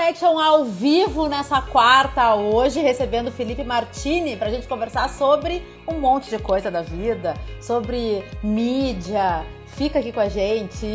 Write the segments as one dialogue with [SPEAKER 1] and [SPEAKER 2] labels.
[SPEAKER 1] Connection ao vivo nessa quarta hoje, recebendo Felipe Martini para a gente conversar sobre um monte de coisa da vida, sobre mídia. Fica aqui com a gente.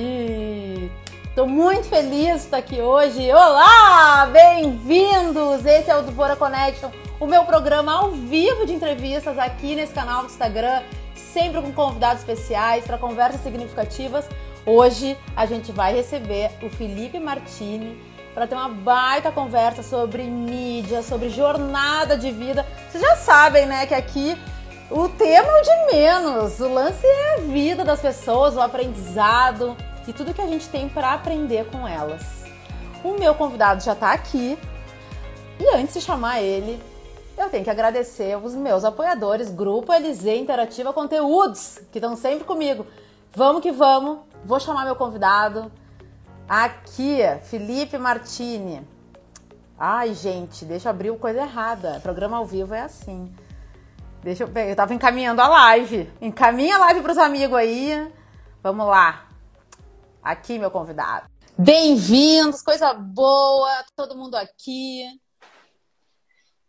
[SPEAKER 1] Estou muito feliz de estar aqui hoje. Olá, bem-vindos! Esse é o Duvora Connection, o meu programa ao vivo de entrevistas aqui nesse canal do Instagram, sempre com convidados especiais para conversas significativas. Hoje a gente vai receber o Felipe Martini para ter uma baita conversa sobre mídia, sobre jornada de vida. Vocês já sabem, né, que aqui o tema é o de menos. O lance é a vida das pessoas, o aprendizado e tudo que a gente tem para aprender com elas. O meu convidado já está aqui. E antes de chamar ele, eu tenho que agradecer os meus apoiadores, Grupo LZ Interativa Conteúdos, que estão sempre comigo. Vamos que vamos. Vou chamar meu convidado. Aqui, Felipe Martini. Ai, gente, deixa eu abrir o coisa errada. Programa ao vivo é assim. Deixa eu pegar. Eu tava encaminhando a live. Encaminha a live pros amigos aí. Vamos lá. Aqui, meu convidado. Bem-vindos, coisa boa, todo mundo aqui.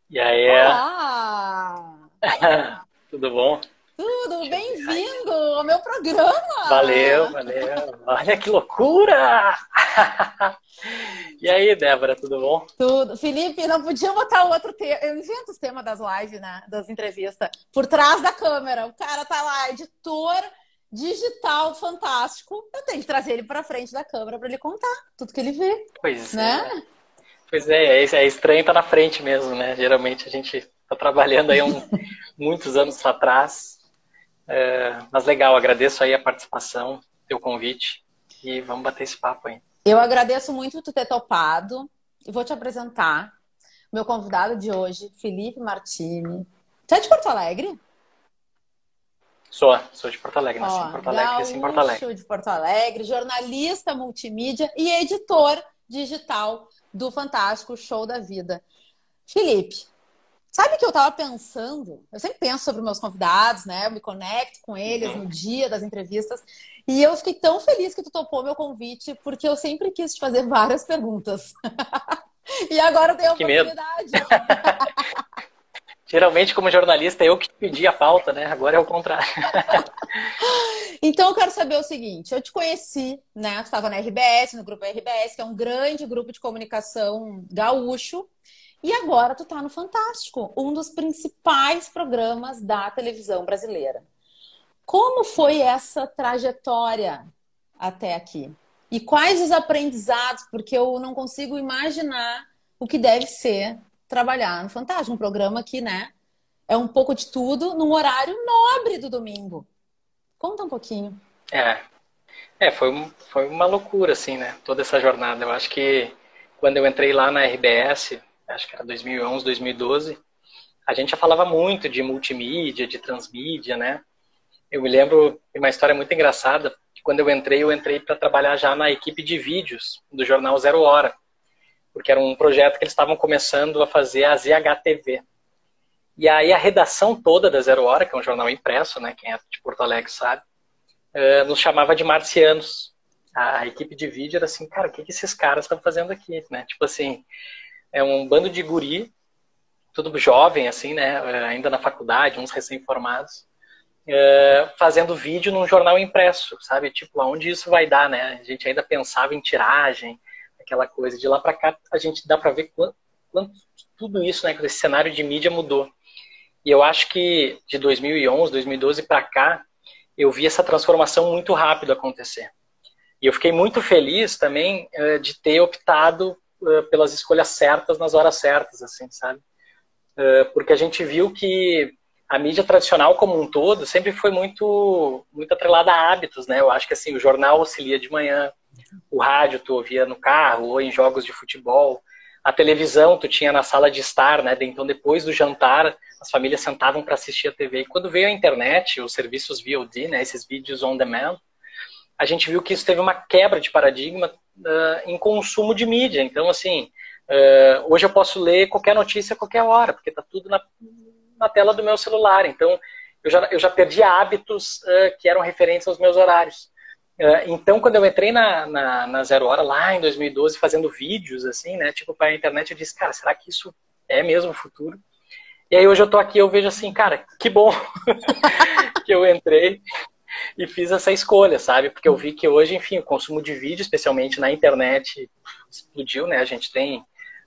[SPEAKER 2] E aí?
[SPEAKER 1] Olá!
[SPEAKER 2] Tudo bom?
[SPEAKER 1] Tudo, bem-vindo ao meu programa!
[SPEAKER 2] Valeu, valeu! Olha que loucura! e aí, Débora, tudo bom?
[SPEAKER 1] Tudo. Felipe, não podia botar outro tema. Eu invento os temas das lives, né? Das entrevistas. Por trás da câmera. O cara tá lá, editor digital fantástico. Eu tenho que trazer ele para frente da câmera para ele contar tudo que ele vê.
[SPEAKER 2] Pois
[SPEAKER 1] né?
[SPEAKER 2] é. Pois é, é, é estranho estar tá na frente mesmo, né? Geralmente a gente está trabalhando aí um, muitos anos atrás é, mas legal, agradeço aí a participação, teu convite e vamos bater esse papo aí.
[SPEAKER 1] Eu agradeço muito tu ter topado e vou te apresentar meu convidado de hoje, Felipe Martini. Você é de Porto Alegre?
[SPEAKER 2] Sou, sou de Porto Alegre, nasci Ó, em Porto Alegre, cresci em Porto Alegre.
[SPEAKER 1] de Porto Alegre, jornalista multimídia e editor digital do fantástico Show da Vida. Felipe, Sabe que eu tava pensando? Eu sempre penso sobre meus convidados, né? Eu me conecto com eles no dia das entrevistas. E eu fiquei tão feliz que tu topou meu convite, porque eu sempre quis te fazer várias perguntas. e agora eu tenho a oportunidade.
[SPEAKER 2] Geralmente, como jornalista, eu que pedi a pauta, né? Agora é o contrário.
[SPEAKER 1] então, eu quero saber o seguinte: eu te conheci, né? Tu estava na RBS, no grupo RBS, que é um grande grupo de comunicação gaúcho. E agora tu tá no Fantástico, um dos principais programas da televisão brasileira. Como foi essa trajetória até aqui? E quais os aprendizados? Porque eu não consigo imaginar o que deve ser trabalhar no Fantástico, um programa que, né, é um pouco de tudo num horário nobre do domingo. Conta um pouquinho.
[SPEAKER 2] É, é foi, foi uma loucura, assim, né? Toda essa jornada. Eu acho que quando eu entrei lá na RBS, acho que era 2011, 2012, a gente já falava muito de multimídia, de transmídia, né? Eu me lembro de uma história muito engraçada, que quando eu entrei, eu entrei para trabalhar já na equipe de vídeos do jornal Zero Hora, porque era um projeto que eles estavam começando a fazer a ZHTV. E aí a redação toda da Zero Hora, que é um jornal impresso, né, quem é de Porto Alegre sabe, uh, nos chamava de marcianos. A, equipe de vídeo era assim, cara, o que esses caras estão fazendo aqui, né? Tipo assim, é um bando de guri, tudo jovem, assim, né? É, ainda na faculdade, uns recém-formados, é, fazendo vídeo num jornal impresso, sabe? Tipo, aonde isso vai dar, né? A gente ainda pensava em tiragem, aquela coisa. De lá para cá, a gente dá para ver quanto, quanto, tudo isso, né? Esse cenário de mídia mudou. E eu acho que de 2011, 2012 para cá, eu vi essa transformação muito rápido acontecer. E eu fiquei muito feliz também uh, de ter optado uh, pelas escolhas certas nas horas certas, assim, sabe? Uh, porque a gente viu que a mídia tradicional como um todo sempre foi muito muito atrelada a hábitos, né? Eu acho que assim o jornal auxilia de manhã, o rádio tu ouvia no carro ou em jogos de futebol, a televisão tu tinha na sala de estar, né? Então depois do jantar as famílias sentavam para assistir a TV. E quando veio a internet, os serviços VOD, né? Esses vídeos on demand, a gente viu que isso teve uma quebra de paradigma uh, em consumo de mídia. Então, assim, uh, hoje eu posso ler qualquer notícia a qualquer hora, porque está tudo na, na, tela do meu celular. Então, eu já, eu já perdi hábitos uh, que eram referentes aos meus horários. então, quando eu entrei na, na, na, Zero Hora, lá em 2012, fazendo vídeos, assim, né, tipo, para a internet, eu disse, cara, será que isso é mesmo o futuro? E aí hoje eu tô aqui, eu vejo assim, cara, que bom que eu entrei e fiz essa escolha, sabe? Porque eu vi que hoje, enfim, o consumo de vídeo, especialmente na internet, explodiu, né? A gente tem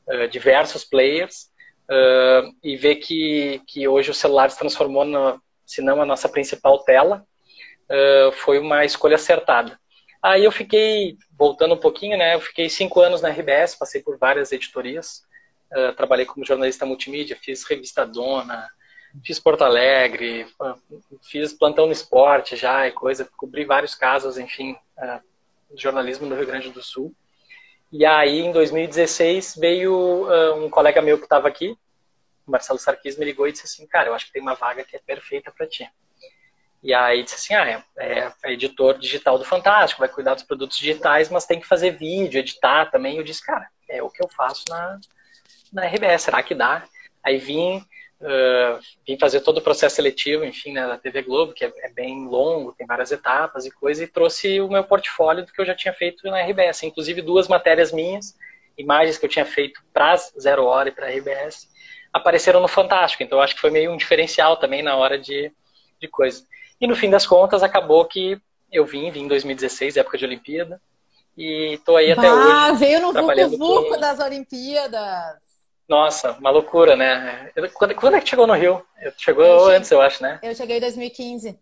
[SPEAKER 2] uh, diversos players uh, e ver que, que hoje o celular se transformou, se não a nossa principal tela, uh, foi uma escolha acertada. Aí eu fiquei, voltando um pouquinho, né? Eu fiquei cinco anos na RBS, passei por várias editorias, trabalhei como jornalista multimídia, fiz revista Dona, fiz Porto Alegre, fiz plantão no esporte já e coisa, cobri vários casos, enfim, uh, jornalismo no Rio Grande do Sul. E aí, em 2016, veio uh, um colega meu que estava aqui, Marcelo Sarquis, me ligou e disse assim, cara, eu acho que tem uma vaga que é perfeita para ti. E aí disse assim, ah, é, é, editor digital do Fantástico, vai cuidar dos produtos digitais, mas tem que fazer vídeo, editar também. Eu disse, cara, é o que eu faço na, na RBS, será que dá? Aí vim, Uh, vim fazer todo o processo seletivo, enfim, né, da TV Globo, que é, é, bem longo, tem várias etapas e coisa, e trouxe o meu portfólio do que eu já tinha feito na RBS, inclusive duas matérias minhas, imagens que eu tinha feito para Zero Hora e para a RBS, apareceram no Fantástico, então acho que foi meio um diferencial também na hora de, de coisa. E no fim das contas, acabou que eu vim, vim em 2016, época de Olimpíada, e estou aí bah, até hoje.
[SPEAKER 1] veio no Vucu Vucu das Olimpíadas!
[SPEAKER 2] Nossa, uma loucura, né? Quando, quando é que chegou no Rio? Chegou eu antes, eu acho, né?
[SPEAKER 1] Eu cheguei em 2015.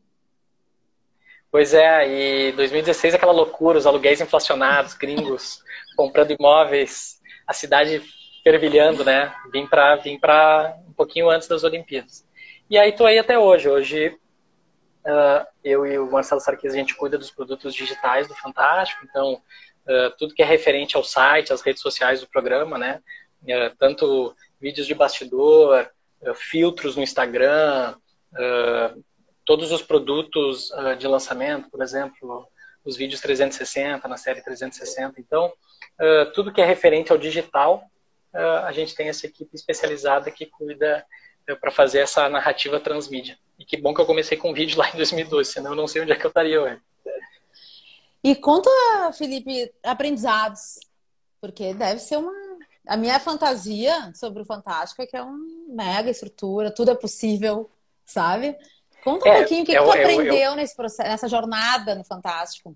[SPEAKER 2] Pois é, e 2016 aquela loucura, os aluguéis inflacionados, gringos comprando imóveis, a cidade fervilhando, né? Vim para vim para um pouquinho antes das Olimpíadas. E aí tô aí até hoje. Hoje uh, eu e o Marcelo Sarquis a gente cuida dos produtos digitais do Fantástico, então uh, tudo que é referente ao site, às redes sociais do programa, né? É, tanto vídeos de bastidor, é, filtros no Instagram, é, todos os produtos de lançamento, por exemplo, os vídeos 360 na série 360. Então, tudo que é referente ao digital, a gente tem essa equipe especializada que cuida para fazer essa narrativa transmídia. E que bom que eu comecei com vídeo lá em 2012, senão eu não sei onde é que eu estaria hoje.
[SPEAKER 1] E conta, Felipe, aprendizados, porque deve ser uma a minha fantasia sobre o Fantástico é que é uma mega estrutura, tudo é possível, sabe? Conta um é, pouquinho o que, que tu aprendeu eu, nesse processo, nessa jornada no Fantástico.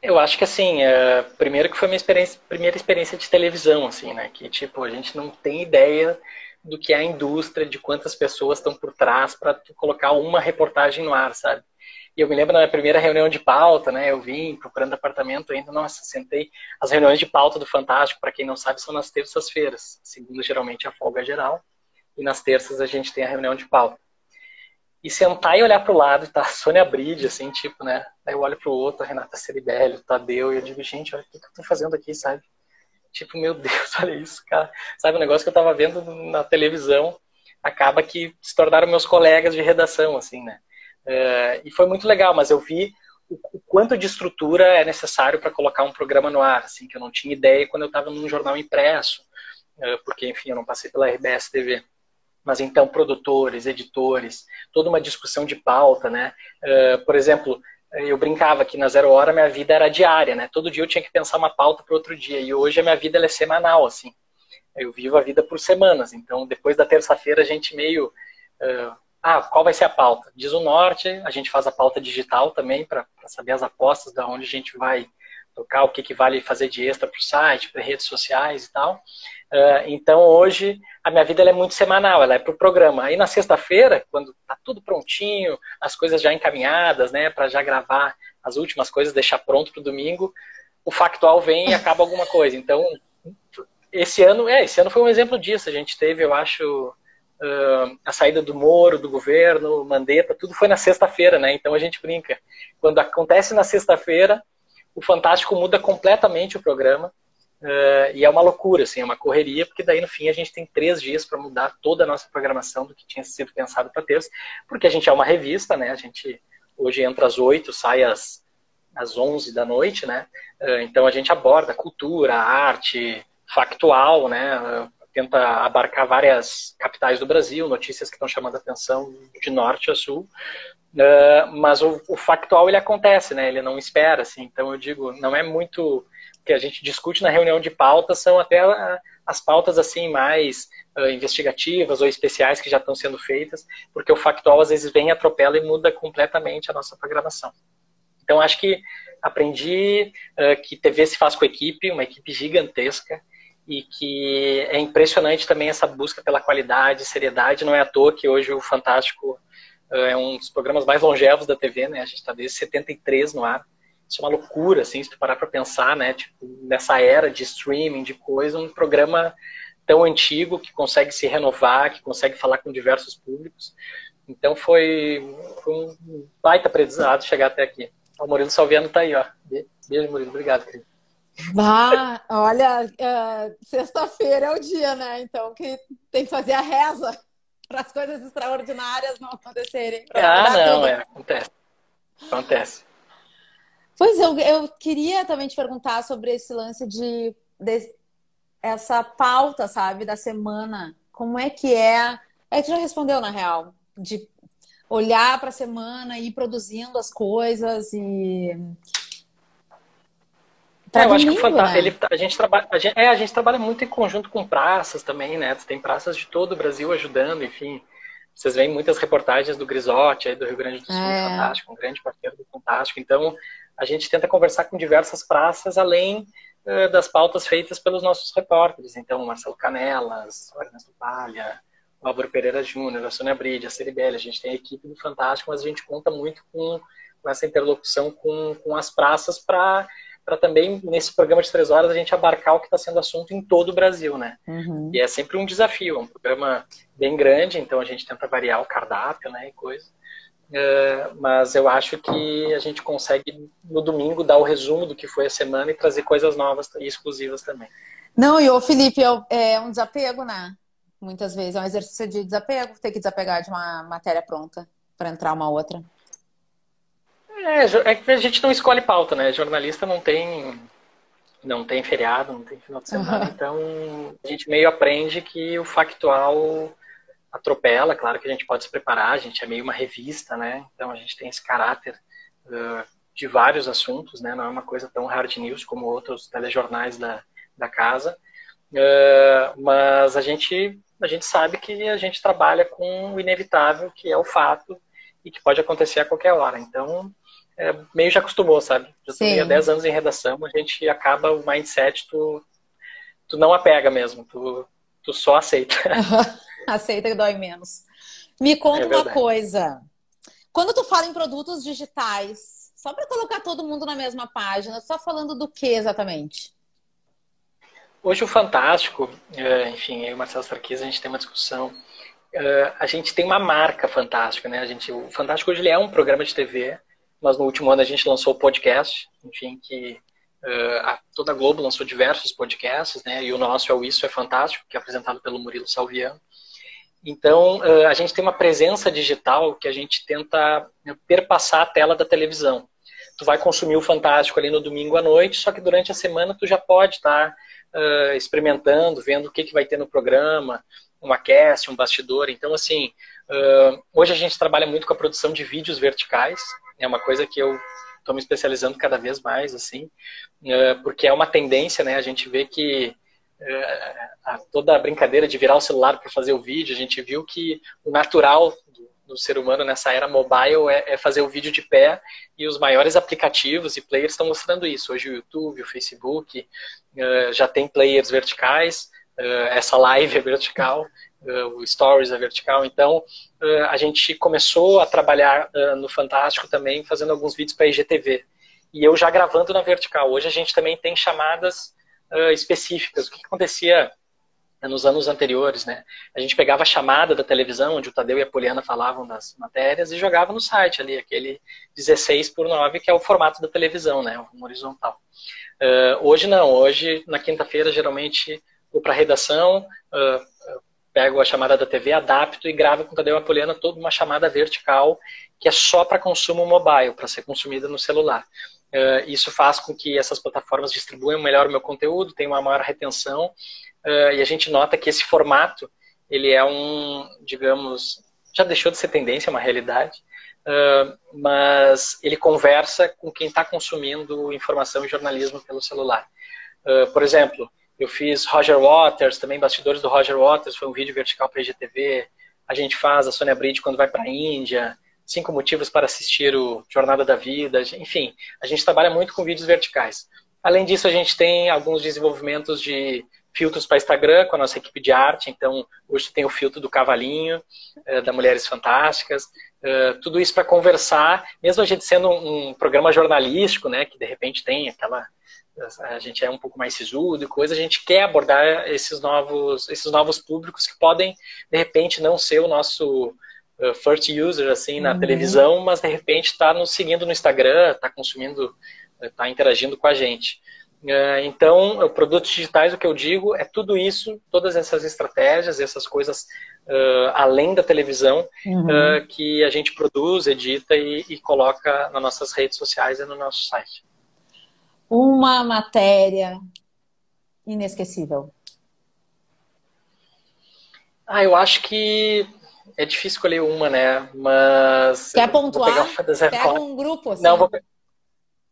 [SPEAKER 2] Eu acho que assim, é, primeiro que foi minha experiência, primeira experiência de televisão, assim, né? Que tipo, a gente não tem ideia do que é a indústria, de quantas pessoas estão por trás para colocar uma reportagem no ar, sabe? E eu me lembro na minha primeira reunião de pauta, né? Eu vim procurando apartamento ainda, nossa, sentei. As reuniões de pauta do Fantástico, para quem não sabe, são nas terças-feiras. Segunda, geralmente, a folga geral. E nas terças a gente tem a reunião de pauta. E sentar e olhar para o lado, tá Sônia Bride, assim, tipo, né? Aí eu olho para o outro, a Renata Ceribelli, o Tadeu, e eu digo, gente, olha o que, que eu tô fazendo aqui, sabe? Tipo, meu Deus, olha isso, cara. Sabe, o negócio que eu tava vendo na televisão acaba que se tornaram meus colegas de redação, assim, né? É, e foi muito legal, mas eu vi o, o quanto de estrutura é necessário para colocar um programa no ar, assim, que eu não tinha ideia quando eu estava num jornal impresso, é, porque, enfim, eu não passei pela RBS TV. Mas então, produtores, editores, toda uma discussão de pauta, né? É, por exemplo, eu brincava que na Zero Hora minha vida era diária, né? Todo dia eu tinha que pensar uma pauta para outro dia. E hoje a minha vida é semanal, assim. Eu vivo a vida por semanas. Então, depois da terça-feira, a gente meio uh, ah, qual vai ser a pauta? Diz o norte, a gente faz a pauta digital também para saber as apostas da onde a gente vai tocar, o que, que vale fazer de extra para o site, para redes sociais e tal. Uh, então hoje a minha vida é muito semanal, ela é para o programa. Aí na sexta-feira, quando está tudo prontinho, as coisas já encaminhadas, né, para já gravar as últimas coisas, deixar pronto para o domingo, o factual vem e acaba alguma coisa. Então esse ano, é, esse ano foi um exemplo disso. A gente teve, eu acho, Uh, a saída do Moro, do governo, Mandetta, tudo foi na sexta-feira, né? Então a gente brinca. Quando acontece na sexta-feira, o Fantástico muda completamente o programa. Uh, e é uma loucura, assim, é uma correria, porque daí no fim a gente tem três dias para mudar toda a nossa programação do que tinha sido pensado para terça, porque a gente é uma revista, né? A gente hoje entra às oito, sai às, às onze da noite, né? Uh, então a gente aborda cultura, arte, factual, né? Tenta abarcar várias capitais do Brasil, notícias que estão chamando a atenção de norte a sul. Uh, mas o, o, factual ele acontece, né? Ele não espera, assim. Então eu digo, não é muito o que a gente discute na reunião de pauta são até as pautas assim mais uh, investigativas ou especiais que já estão sendo feitas, porque o factual às vezes vem, atropela e muda completamente a nossa programação. Então acho que aprendi uh, que TV se faz com equipe, uma equipe gigantesca e que é impressionante também essa busca pela qualidade, seriedade. Não é à toa que hoje o Fantástico uh, é um dos programas mais longevos da TV, né? A gente está desde 73 no ar. Isso é uma loucura, assim, se tu parar para pensar, né? Tipo, nessa era de streaming, de coisa, um programa tão antigo que consegue se renovar, que consegue falar com diversos públicos. Então foi, foi um baita aprendizado chegar até aqui. O Murilo Salviano está aí, ó. Beijo, Murilo. Obrigado, querido.
[SPEAKER 1] Bah, olha, uh, sexta-feira é o dia, né? Então que tem que fazer a reza para as coisas extraordinárias não acontecerem.
[SPEAKER 2] Ah, não, tudo. é, acontece. Acontece.
[SPEAKER 1] Pois eu, eu queria também te perguntar sobre esse lance de, de essa pauta, sabe, da semana. Como é que é? É que já respondeu na real, de olhar para a semana e ir produzindo as coisas e
[SPEAKER 2] é, eu acho que o né? ele, a gente trabalha, a gente, é, a gente trabalha muito em conjunto com praças também, né? Tem praças de todo o Brasil ajudando, enfim. Vocês veem muitas reportagens do Grisotti, aí do Rio Grande do Sul, é. Fantástico, um grande parceiro do Fantástico. Então, a gente tenta conversar com diversas praças, além uh, das pautas feitas pelos nossos repórteres. Então, Marcelo Canelas, Ernesto Palha, o Álvaro Pereira Júnior, a Sônia Bride, a Ceribelli. A gente tem a equipe do Fantástico, mas a gente conta muito com, com essa interlocução com, com as praças para para também, nesse programa de três horas, a gente abarcar o que está sendo assunto em todo o Brasil, né? Uhum. E é sempre um desafio, é um programa bem grande, então a gente tenta variar o cardápio, né, e coisa. Uh, mas eu acho que a gente consegue, no domingo, dar o resumo do que foi a semana e trazer coisas novas e exclusivas também.
[SPEAKER 1] Não, e o Felipe, é, é um desapego, né? Muitas vezes é um exercício de desapego, ter que desapegar de uma matéria pronta para entrar uma outra.
[SPEAKER 2] É, é que a gente não escolhe pauta, né? Jornalista não tem não tem feriado, não tem final de semana, uhum. então a gente meio aprende que o factual atropela, claro que a gente pode se preparar, a gente é meio uma revista, né? Então a gente tem esse caráter uh, de vários assuntos, né? Não é uma coisa tão hard news como outros telejornais da, da casa, uh, mas a gente a gente sabe que a gente trabalha com o inevitável, que é o fato e que pode acontecer a qualquer hora. Então é, meio já acostumou, sabe? Já tô há 10 anos em redação, a gente acaba o mindset, tu, tu não apega mesmo, tu, tu só aceita.
[SPEAKER 1] aceita que dói menos. Me conta é uma coisa. Quando tu fala em produtos digitais, só para colocar todo mundo na mesma página, tu tá falando do que exatamente?
[SPEAKER 2] Hoje o Fantástico, é, enfim, eu e o Marcelo Sarquis, a gente tem uma discussão. É, a gente tem uma marca fantástica, né? A gente, o Fantástico hoje ele é um programa de TV mas no último ano a gente lançou o podcast, enfim, que uh, a, toda a Globo lançou diversos podcasts, né? E o nosso é o Isso é Fantástico, que é apresentado pelo Murilo Salviano. Então, uh, a gente tem uma presença digital que a gente tenta né, perpassar a tela da televisão. Tu vai consumir o Fantástico ali no domingo à noite, só que durante a semana tu já pode estar tá, uh, experimentando, vendo o que, que vai ter no programa, um cast, um bastidor. Então, assim, hoje a gente trabalha muito com a produção de vídeos verticais. É uma coisa que eu estou me especializando cada vez mais, assim, uh, porque é uma tendência, né? A gente vê que uh, toda a brincadeira de virar o celular para fazer o vídeo, a gente viu que o natural do, ser humano nessa era mobile é, é, fazer o vídeo de pé e os maiores aplicativos e players estão mostrando isso. Hoje o YouTube, o Facebook já tem players verticais, essa live é vertical, o Stories é vertical. Então, uh, a gente começou a trabalhar no Fantástico também, fazendo alguns vídeos para IGTV. E eu já gravando na vertical. Hoje a gente também tem chamadas específicas. O que, que acontecia nos anos anteriores, né? A gente pegava a chamada da televisão, onde o Tadeu e a Poliana falavam das matérias, e jogava no site ali, aquele 16 por 9, que é o formato da televisão, né? Um horizontal. Uh, hoje não, hoje, na quinta-feira, geralmente vou para a redação, uh, pego a chamada da TV, adapto e gravo com o Tadeu Apoliana toda uma chamada vertical que é só para consumo mobile, para ser consumida no celular. Uh, isso faz com que essas plataformas distribuam melhor o meu conteúdo, tenham uma maior retenção uh, e a gente nota que esse formato, ele é um, digamos, já deixou de ser tendência, é uma realidade, uh, mas ele conversa com quem está consumindo informação e jornalismo pelo celular. Por exemplo, eu fiz Roger Waters, também bastidores do Roger Waters, foi um vídeo vertical para a IGTV. A gente faz a Sônia Bride quando vai para a Índia, cinco motivos para assistir o Jornada da Vida, enfim, a gente trabalha muito com vídeos verticais. Além disso, a gente tem alguns desenvolvimentos de filtros para Instagram com a nossa equipe de arte. Então, hoje tem o filtro do cavalinho, eh, da Mulheres Fantásticas. Eh, tudo isso para conversar, mesmo a gente sendo um programa jornalístico, né, que de repente tem aquela a gente é um pouco mais sisudo e coisa, a gente quer abordar esses novos, esses novos públicos que podem, de repente, não ser o nosso uh, first user, assim, na uhum. televisão, mas de repente está nos seguindo no Instagram, está consumindo, está interagindo com a gente. É, então, produtos digitais, o que eu digo é tudo isso, todas essas estratégias, essas coisas uh, além da televisão uhum. uh, que a gente produz, edita e, e, coloca nas nossas redes sociais e no nosso site.
[SPEAKER 1] Uma matéria inesquecível.
[SPEAKER 2] Ah, eu acho que é difícil escolher uma, né? Mas.
[SPEAKER 1] Quer pontuar? Pega um grupo.
[SPEAKER 2] Assim. Não, vou,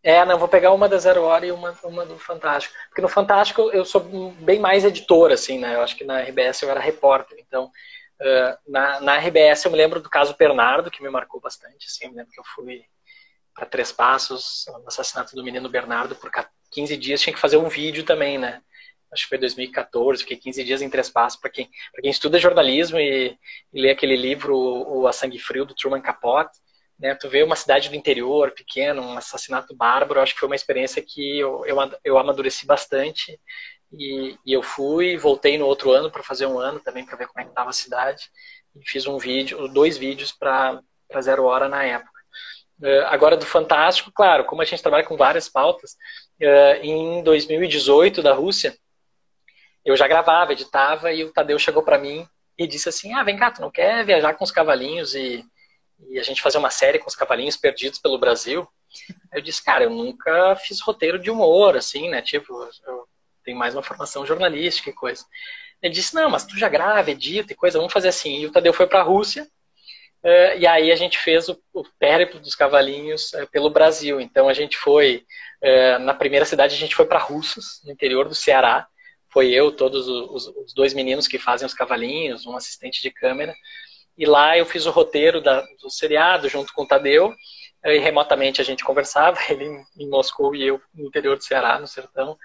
[SPEAKER 2] é, não, vou pegar uma da Zero Hora e uma, uma do Fantástico. Porque no Fantástico eu sou bem mais editor, assim, né? Eu acho que na RBS eu era repórter. Então, uh, na, na RBS eu me lembro do caso Bernardo, que me marcou bastante. Assim, eu me lembro que eu fui para Três Passos, no assassinato do menino Bernardo, por 15 dias tinha que fazer um vídeo também, né? Acho que foi 2014, fiquei 15 dias em Três Passos. Para quem, quem estuda jornalismo e, e lê aquele livro, O A Sangue Frio, do Truman Capote, né, tu vê uma cidade do interior, pequena, um assassinato bárbaro, acho que foi uma experiência que eu, eu, eu amadureci bastante. E, e eu fui, voltei no outro ano para fazer um ano também, para ver como é que estava a cidade. E fiz um vídeo, dois vídeos para Zero Hora na época. Uh, agora, do Fantástico, claro, como a gente trabalha com várias pautas, uh, em 2018, da Rússia, eu já gravava, editava, e o Tadeu chegou para mim e disse assim: Ah, vem cá, tu não quer viajar com os cavalinhos e e a gente fazer uma série com os cavalinhos perdidos pelo Brasil. Eu disse, cara, eu nunca fiz roteiro de humor, assim, né? Tipo, eu tenho mais uma formação jornalística e coisa. Ele disse, não, mas tu já grava, edita e coisa, vamos fazer assim. E o Tadeu foi para a Rússia, Uh, e aí a gente fez o, o périplo dos cavalinhos uh, pelo Brasil. Então a gente foi, uh, na primeira cidade a gente foi para Russos, no interior do Ceará. Foi eu, todos os, os, dois meninos que fazem os cavalinhos, um assistente de câmera. E lá eu fiz o roteiro da, do seriado junto com o Tadeu. E remotamente a gente conversava, ele em Moscou e eu no interior do Ceará, no sertão,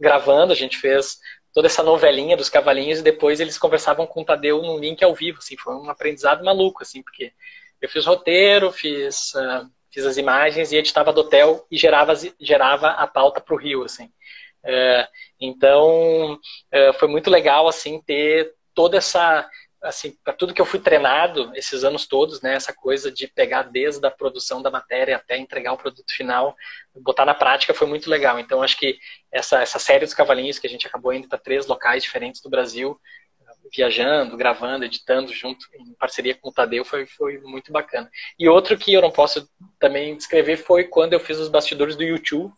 [SPEAKER 2] gravando. A gente fez toda essa novelinha dos cavalinhos e depois eles conversavam com o Tadeu num link ao vivo. Assim, foi um aprendizado maluco, assim, porque eu fiz roteiro, fiz, uh, fiz as imagens e editava do hotel e gerava, gerava a pauta para o Rio, assim. Uh, então, foi muito legal, assim, ter toda essa assim, para tudo que eu fui treinado esses anos todos, né, essa coisa de pegar desde a produção da matéria até entregar o produto final, botar na prática foi muito legal. Então, acho que essa, essa série dos cavalinhos que a gente acabou indo para três locais diferentes do Brasil, viajando, gravando, editando junto, em parceria com o Tadeu, foi, foi muito bacana. E outro que eu não posso também descrever foi quando eu fiz os bastidores do YouTube.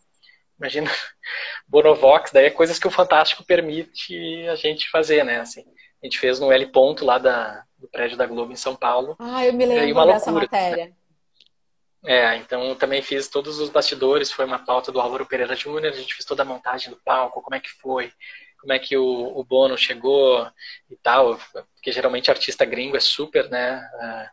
[SPEAKER 2] Imagina, Bonovox, daí é coisas que o Fantástico permite a gente fazer, né? Assim, a gente fez no L ponto lá da, do prédio da Globo em São Paulo.
[SPEAKER 1] Ah, eu me lembro dessa loucura, matéria. Né?
[SPEAKER 2] É, então também fiz todos os bastidores, foi uma pauta do Álvaro Pereira Júnior, a gente fez toda a montagem do palco, como é que foi, como é que o, o Bono chegou e tal, porque geralmente artista gringo é super, né, é,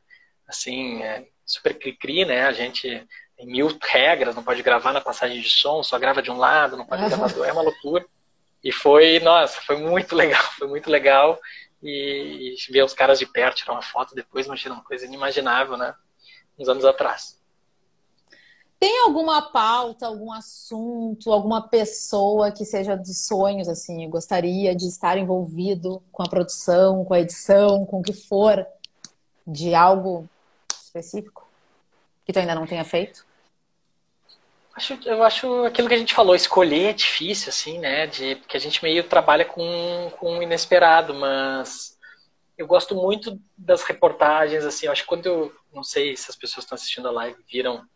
[SPEAKER 2] assim, é super cri-cri, né, a gente tem mil regras, não pode gravar na passagem de som, só grava de um lado, não pode gravar do... é uma loucura. E foi, nossa, foi muito legal, foi muito legal. E, e ver os caras de perto, tirar uma foto depois, imagina, uma coisa inimaginável, né? Uns anos atrás.
[SPEAKER 1] Tem alguma pauta, algum assunto, alguma pessoa que seja dos sonhos, assim, gostaria de estar envolvido com a produção, com a edição, com o que for, de algo específico que tu ainda não tenha feito?
[SPEAKER 2] Acho, eu acho aquilo que a gente falou, escolher é difícil, assim, né? De, porque a gente meio trabalha com, com o inesperado, mas eu gosto muito das reportagens, assim, eu acho que quando eu, não sei se as pessoas estão assistindo a live viram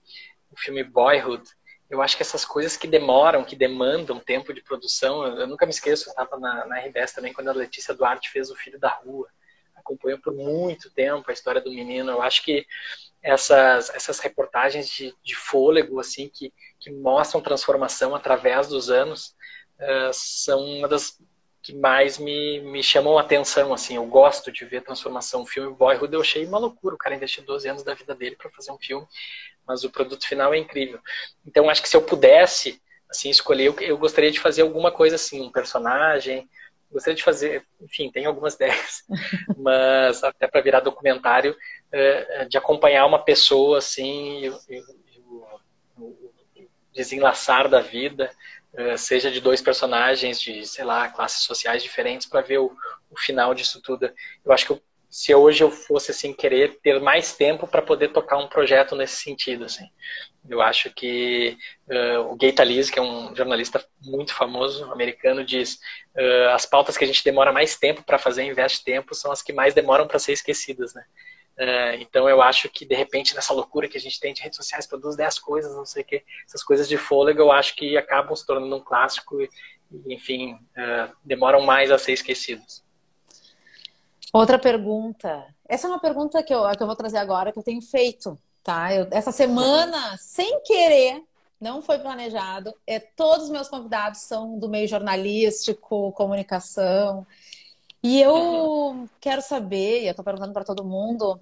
[SPEAKER 2] o filme Boyhood, eu acho que essas coisas que demoram, que demandam tempo de produção, eu, eu nunca me esqueço, eu estava na, na RBS também quando a Letícia Duarte fez O Filho da Rua. Acompanhou por muito tempo a história do menino. Eu acho que essas, essas reportagens de, de fôlego, assim, que, que mostram transformação através dos anos, uh, são uma das que mais me, me chamam a atenção, assim, eu gosto de ver transformação. O filme Boyhood eu achei uma loucura, o cara investiu 12 anos da vida dele para fazer um filme, mas o produto final é incrível. Então, acho que se eu pudesse, assim, escolher, eu, eu gostaria de fazer alguma coisa assim, um personagem, gostaria de fazer, enfim, tem algumas ideias, mas até para virar documentário, é, de acompanhar uma pessoa, assim, o desenlaçar da vida, eh, seja de dois personagens de, sei lá, classes sociais diferentes para ver o, o, final disso tudo. Eu acho que eu, se hoje eu fosse assim querer ter mais tempo para poder tocar um projeto nesse sentido, assim. Eu acho que uh, o Gay Talese, que é um jornalista muito famoso americano, diz uh, as pautas que a gente demora mais tempo para fazer, investe tempo, são as que mais demoram para ser esquecidas, né? É, então eu acho que de repente nessa loucura que a gente tem de redes sociais, produz 10 coisas, não sei o que, essas coisas de fôlego eu acho que acabam se tornando um clássico e, enfim, uh, demoram mais a ser esquecidos.
[SPEAKER 1] Outra pergunta. Essa é uma pergunta que eu, que eu vou trazer agora, que eu tenho feito, tá? Eu, essa semana, sem querer, não foi planejado. É, todos os meus convidados são do meio jornalístico, comunicação. E eu uhum. quero saber, e eu estou perguntando para todo mundo,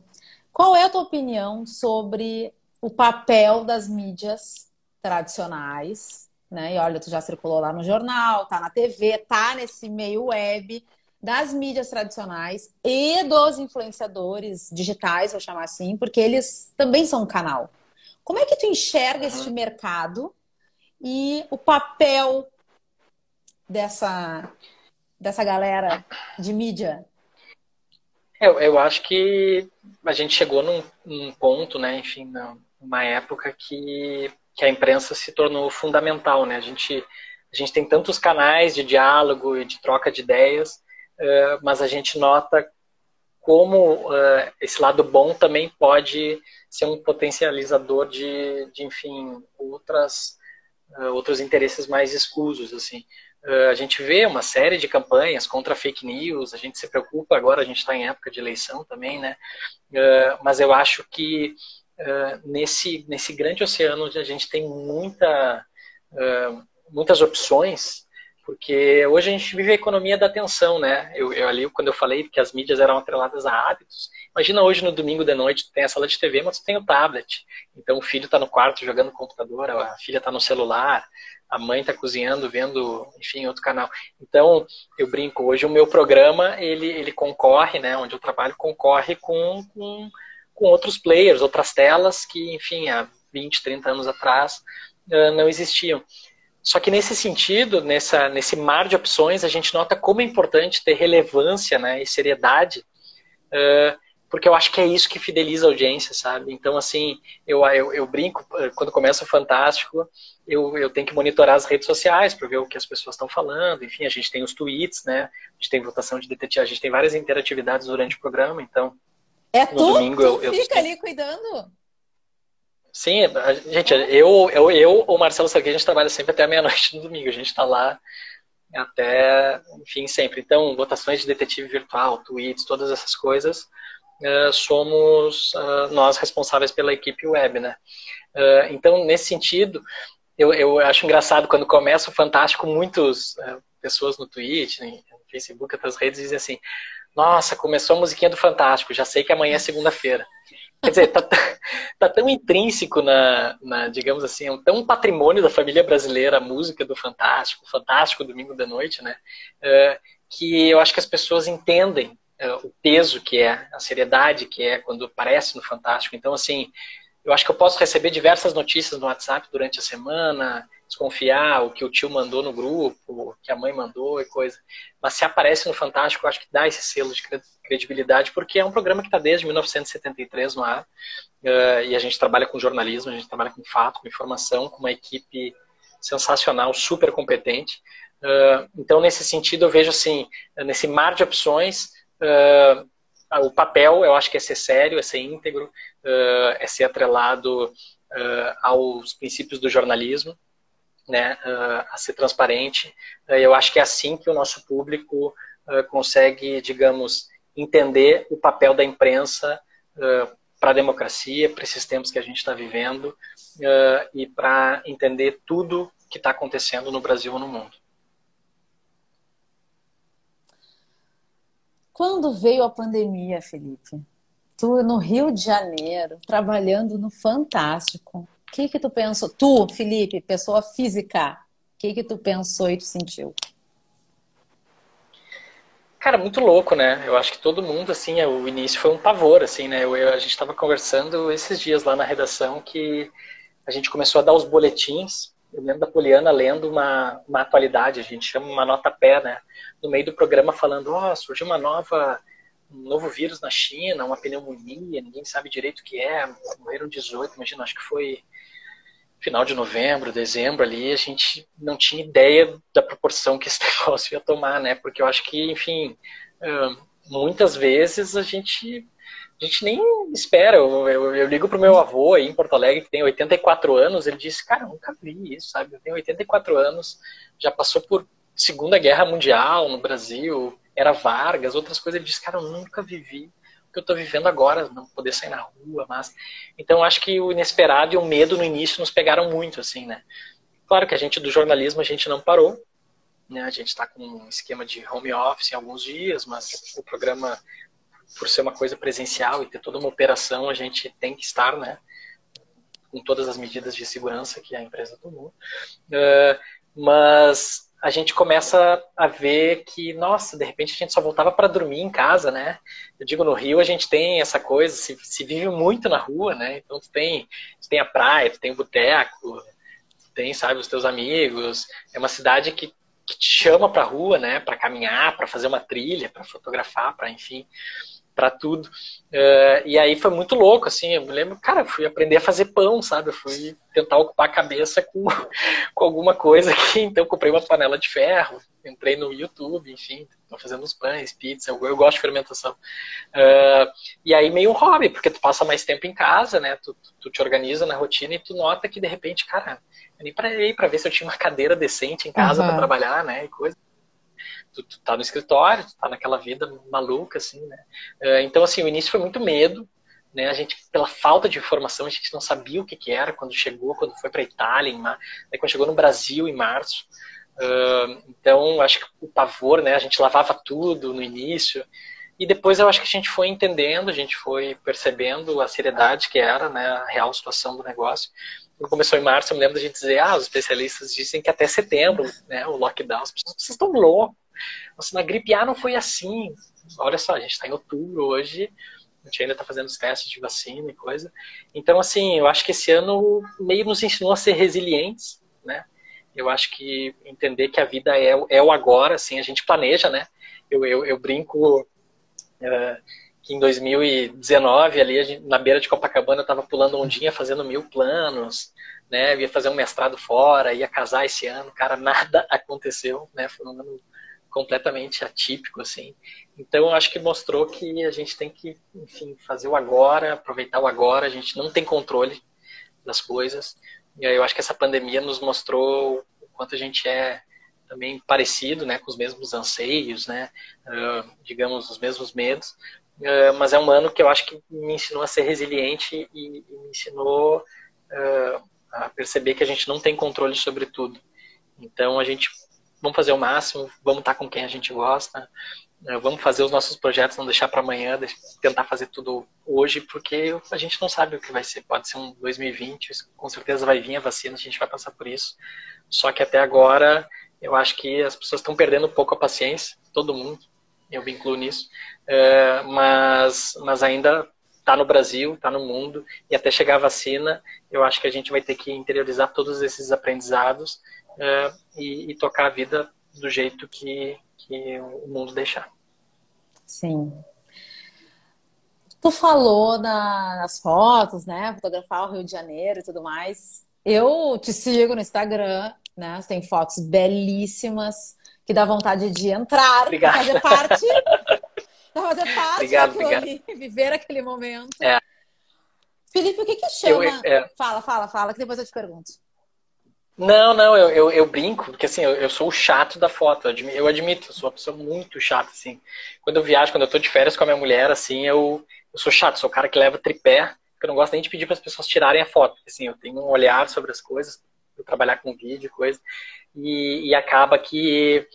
[SPEAKER 1] qual é a tua opinião sobre o papel das mídias tradicionais, né? E olha, tu já circulou lá no jornal, tá na TV, tá nesse meio web das mídias tradicionais e dos influenciadores digitais, vou chamar assim, porque eles também são um canal. Como é que tu enxerga este mercado e o papel dessa dessa galera de mídia?
[SPEAKER 2] Eu, eu acho que a gente chegou num, num ponto, né, enfim, numa época que, que a imprensa se tornou fundamental, né? A gente, a gente tem tantos canais de diálogo e de troca de ideias, uh, mas a gente nota como uh, esse lado bom também pode ser um potencializador de, de enfim, outras, outros interesses mais escusos, assim. Uh, a gente vê uma série de campanhas contra fake news, a gente se preocupa agora, a gente está em época de eleição também, né? Uh, mas eu acho que nesse, nesse grande oceano a gente tem muita, muitas opções, porque hoje a gente vive a economia da atenção, né? Eu, eu, ali, quando eu falei que as mídias eram atreladas a hábitos, imagina hoje no domingo de noite, tu tem a sala de TV, mas tu tem o tablet. Então o filho está no quarto jogando computador, a filha está no celular, a mãe está cozinhando, vendo, enfim, outro canal. Então, eu brinco, hoje o meu programa, ele, ele concorre, né, onde eu trabalho, concorre com, com, com outros players, outras telas que, enfim, há 20, 30 anos atrás uh, não existiam. Só que nesse sentido, nessa, nesse mar de opções, a gente nota como é importante ter relevância né, e seriedade uh, porque eu acho que é isso que fideliza a audiência, sabe? Então, assim, eu, eu, eu brinco, quando começa o Fantástico, eu, eu tenho que monitorar as redes sociais para ver o que as pessoas estão falando. Enfim, a gente tem os tweets, né? A gente tem votação de detetive, a gente tem várias interatividades durante o programa, então.
[SPEAKER 1] É no tu, domingo tu eu, fica eu... ali cuidando?
[SPEAKER 2] Sim, a, gente, eu, eu, eu o Marcelo Serguei, a gente trabalha sempre até meia-noite no domingo. A gente está lá até, enfim, sempre. Então, votações de detetive virtual, tweets, todas essas coisas uh, somos uh, nós responsáveis pela equipe web, né? Uh, então, nesse sentido, eu, eu, acho engraçado quando começa o Fantástico, muitas pessoas no Twitter, no Facebook, outras redes dizem assim: Nossa, começou a musiquinha do Fantástico, já sei que amanhã é segunda-feira. Quer dizer, tá, tá, tão intrínseco na, na, digamos assim, é um tão patrimônio da família brasileira a música do Fantástico, Fantástico Domingo da Noite, né? que eu acho que as pessoas entendem uh, o peso que é, a seriedade que é quando aparece no Fantástico. Então, assim, eu acho que eu posso receber diversas notícias no WhatsApp durante a semana, desconfiar o que o tio mandou no grupo, o que a mãe mandou e coisa. Mas se aparece no Fantástico, eu acho que dá esse selo de credibilidade, porque é um programa que está desde 1973 no ar, uh, e a gente trabalha com jornalismo, a gente trabalha com fato, com informação, com uma equipe sensacional, super competente. Uh, então, nesse sentido, eu vejo assim, nesse mar de opções, Uh, o papel, eu acho que é ser sério, é ser íntegro, uh, é ser atrelado uh, aos princípios do jornalismo, né, uh, a ser transparente. Eu acho que é assim que o nosso público consegue, digamos, entender o papel da imprensa para a democracia, para esses tempos que a gente está vivendo e para entender tudo que está acontecendo no Brasil ou no mundo.
[SPEAKER 1] Quando veio a pandemia, Felipe? Tu no Rio de Janeiro, trabalhando no Fantástico. O que que tu pensou? Tu, Felipe, pessoa física, o que que tu pensou e tu sentiu?
[SPEAKER 2] Cara, muito louco, né? Eu acho que todo mundo, assim, é, o início foi um pavor, assim, né? Eu, eu, a gente estava conversando esses dias lá na redação que a gente começou a dar os boletins. Eu lembro da Poliana lendo uma, uma atualidade, a gente chama uma nota pé, né? No meio do programa falando, ó, oh, surgiu uma nova um novo vírus na China, uma pneumonia, ninguém sabe direito o que é, morreram 18, imagina, acho que foi final de novembro, dezembro ali, a gente não tinha ideia da proporção que esse negócio ia tomar, né? Porque eu acho que, enfim, muitas vezes a gente a gente nem espera. Eu, eu, eu ligo pro meu avô aí em Porto Alegre, que tem 84 anos, ele disse, cara, eu nunca vi isso, sabe? Eu tenho 84 anos, já passou por Segunda Guerra Mundial no Brasil, era Vargas, outras coisas. Ele disse, cara, eu nunca vivi o que eu estou vivendo agora, não poder sair na rua, mas... Então, acho que o inesperado e o medo no início nos pegaram muito, assim, né? Claro que a gente, do jornalismo, a gente não parou, né? A gente está com um esquema de home office em alguns dias, mas o programa, por ser uma coisa presencial e ter toda uma operação, a gente tem que estar, né? Com todas as medidas de segurança que a empresa tomou. Uh, mas a gente começa a ver que, nossa, de repente a gente só voltava para dormir em casa, né? Eu digo, no Rio a gente tem essa coisa, se, se vive muito na rua, né? Então tu tem, tu tem a praia, tu tem o boteco, tu tem, sabe, os teus amigos. É uma cidade que, que te chama para rua, né? Para caminhar, para fazer uma trilha, para fotografar, para enfim para tudo. Uh, e aí foi muito louco, assim, eu me lembro, cara, fui aprender a fazer pão, sabe? Eu fui tentar ocupar a cabeça com, com alguma coisa aqui, então comprei uma panela de ferro, entrei no YouTube, enfim, tô fazendo os pães, pizza, eu, eu gosto de fermentação. Uh, e aí meio um hobby, porque tu passa mais tempo em casa, né? Tu, tu, tu te organiza na rotina e tu nota que de repente, cara, eu nem parei para ver se eu tinha uma cadeira decente em casa uhum. para trabalhar, né? E coisa tu, tu tá no escritório, tu tá naquela vida maluca, assim, né? Uh, então, assim, o início foi muito medo, né? A gente, pela falta de informação, a gente não sabia o que, que era quando chegou, quando foi para Itália, em mar... quando chegou no Brasil em março. Então, acho que o pavor, né? A gente lavava tudo no início. E depois eu acho que a gente foi entendendo, a gente foi percebendo a seriedade que era, né, a real situação do negócio. Começou em março, eu me lembro gente dizer, ah, os especialistas dizem que até setembro, né, o lockdown, as pessoas, vocês estão loucos. Nossa, na gripe A não foi assim. Olha só, a gente está em outubro hoje, a gente ainda está fazendo os testes de vacina e coisa. Então, assim, eu acho que esse ano meio nos ensinou a ser resilientes, né? Eu acho que entender que a vida é, é o agora, assim, a gente planeja, né? Eu, eu, eu brinco uh, que em 2019, ali gente, na beira de Copacabana, eu estava pulando ondinha, fazendo mil planos, né? Eu ia fazer um mestrado fora, ia casar esse ano, cara, nada aconteceu, né? Foi um ano completamente atípico, assim. Então, eu acho que mostrou que a gente tem que, enfim, fazer o agora, aproveitar o agora. A gente não tem controle das coisas. E aí eu acho que essa pandemia nos mostrou o quanto a gente é também parecido, né, com os mesmos anseios, né, uh, digamos, os mesmos medos. Uh, mas é um ano que eu acho que me ensinou a ser resiliente e, e me ensinou uh, a perceber que a gente não tem controle sobre tudo. Então, a gente vamos fazer o máximo, vamos estar com quem a gente gosta, né, vamos fazer os nossos projetos, não deixar para amanhã, tentar fazer tudo hoje, porque a gente não sabe o que vai ser. Pode ser um 2020, com certeza vai vir a vacina, a gente vai passar por isso. Só que até agora, eu acho que as pessoas estão perdendo um pouco a paciência, todo mundo, eu me incluo nisso, é, mas, mas ainda está no Brasil, está no mundo, e até chegar a vacina, eu acho que a gente vai ter que interiorizar todos esses aprendizados é, e, e, tocar a vida do jeito que, que o mundo deixar.
[SPEAKER 1] Sim. Tu falou nas fotos, né? Fotografar o Rio de Janeiro e tudo mais. Eu te sigo no Instagram, né? Tem fotos belíssimas que dá vontade de entrar, obrigado. fazer parte, fazer parte obrigado, daquilo obrigado. ali, viver aquele momento. É. Felipe, o que que chama? Eu, é... Fala, fala, fala, que depois eu te pergunto.
[SPEAKER 2] Não, não, eu, eu, eu, brinco, porque assim, eu, eu, sou o chato da foto, eu admito, eu admito, eu sou uma pessoa muito chata, assim. Quando eu viajo, quando eu tô de férias com a minha mulher, assim, eu, eu sou chato, sou o cara que leva tripé, porque eu não gosto nem de pedir para as pessoas tirarem a foto, porque, assim, eu tenho um olhar sobre as coisas, trabalhar com vídeo, coisa, e, e acaba que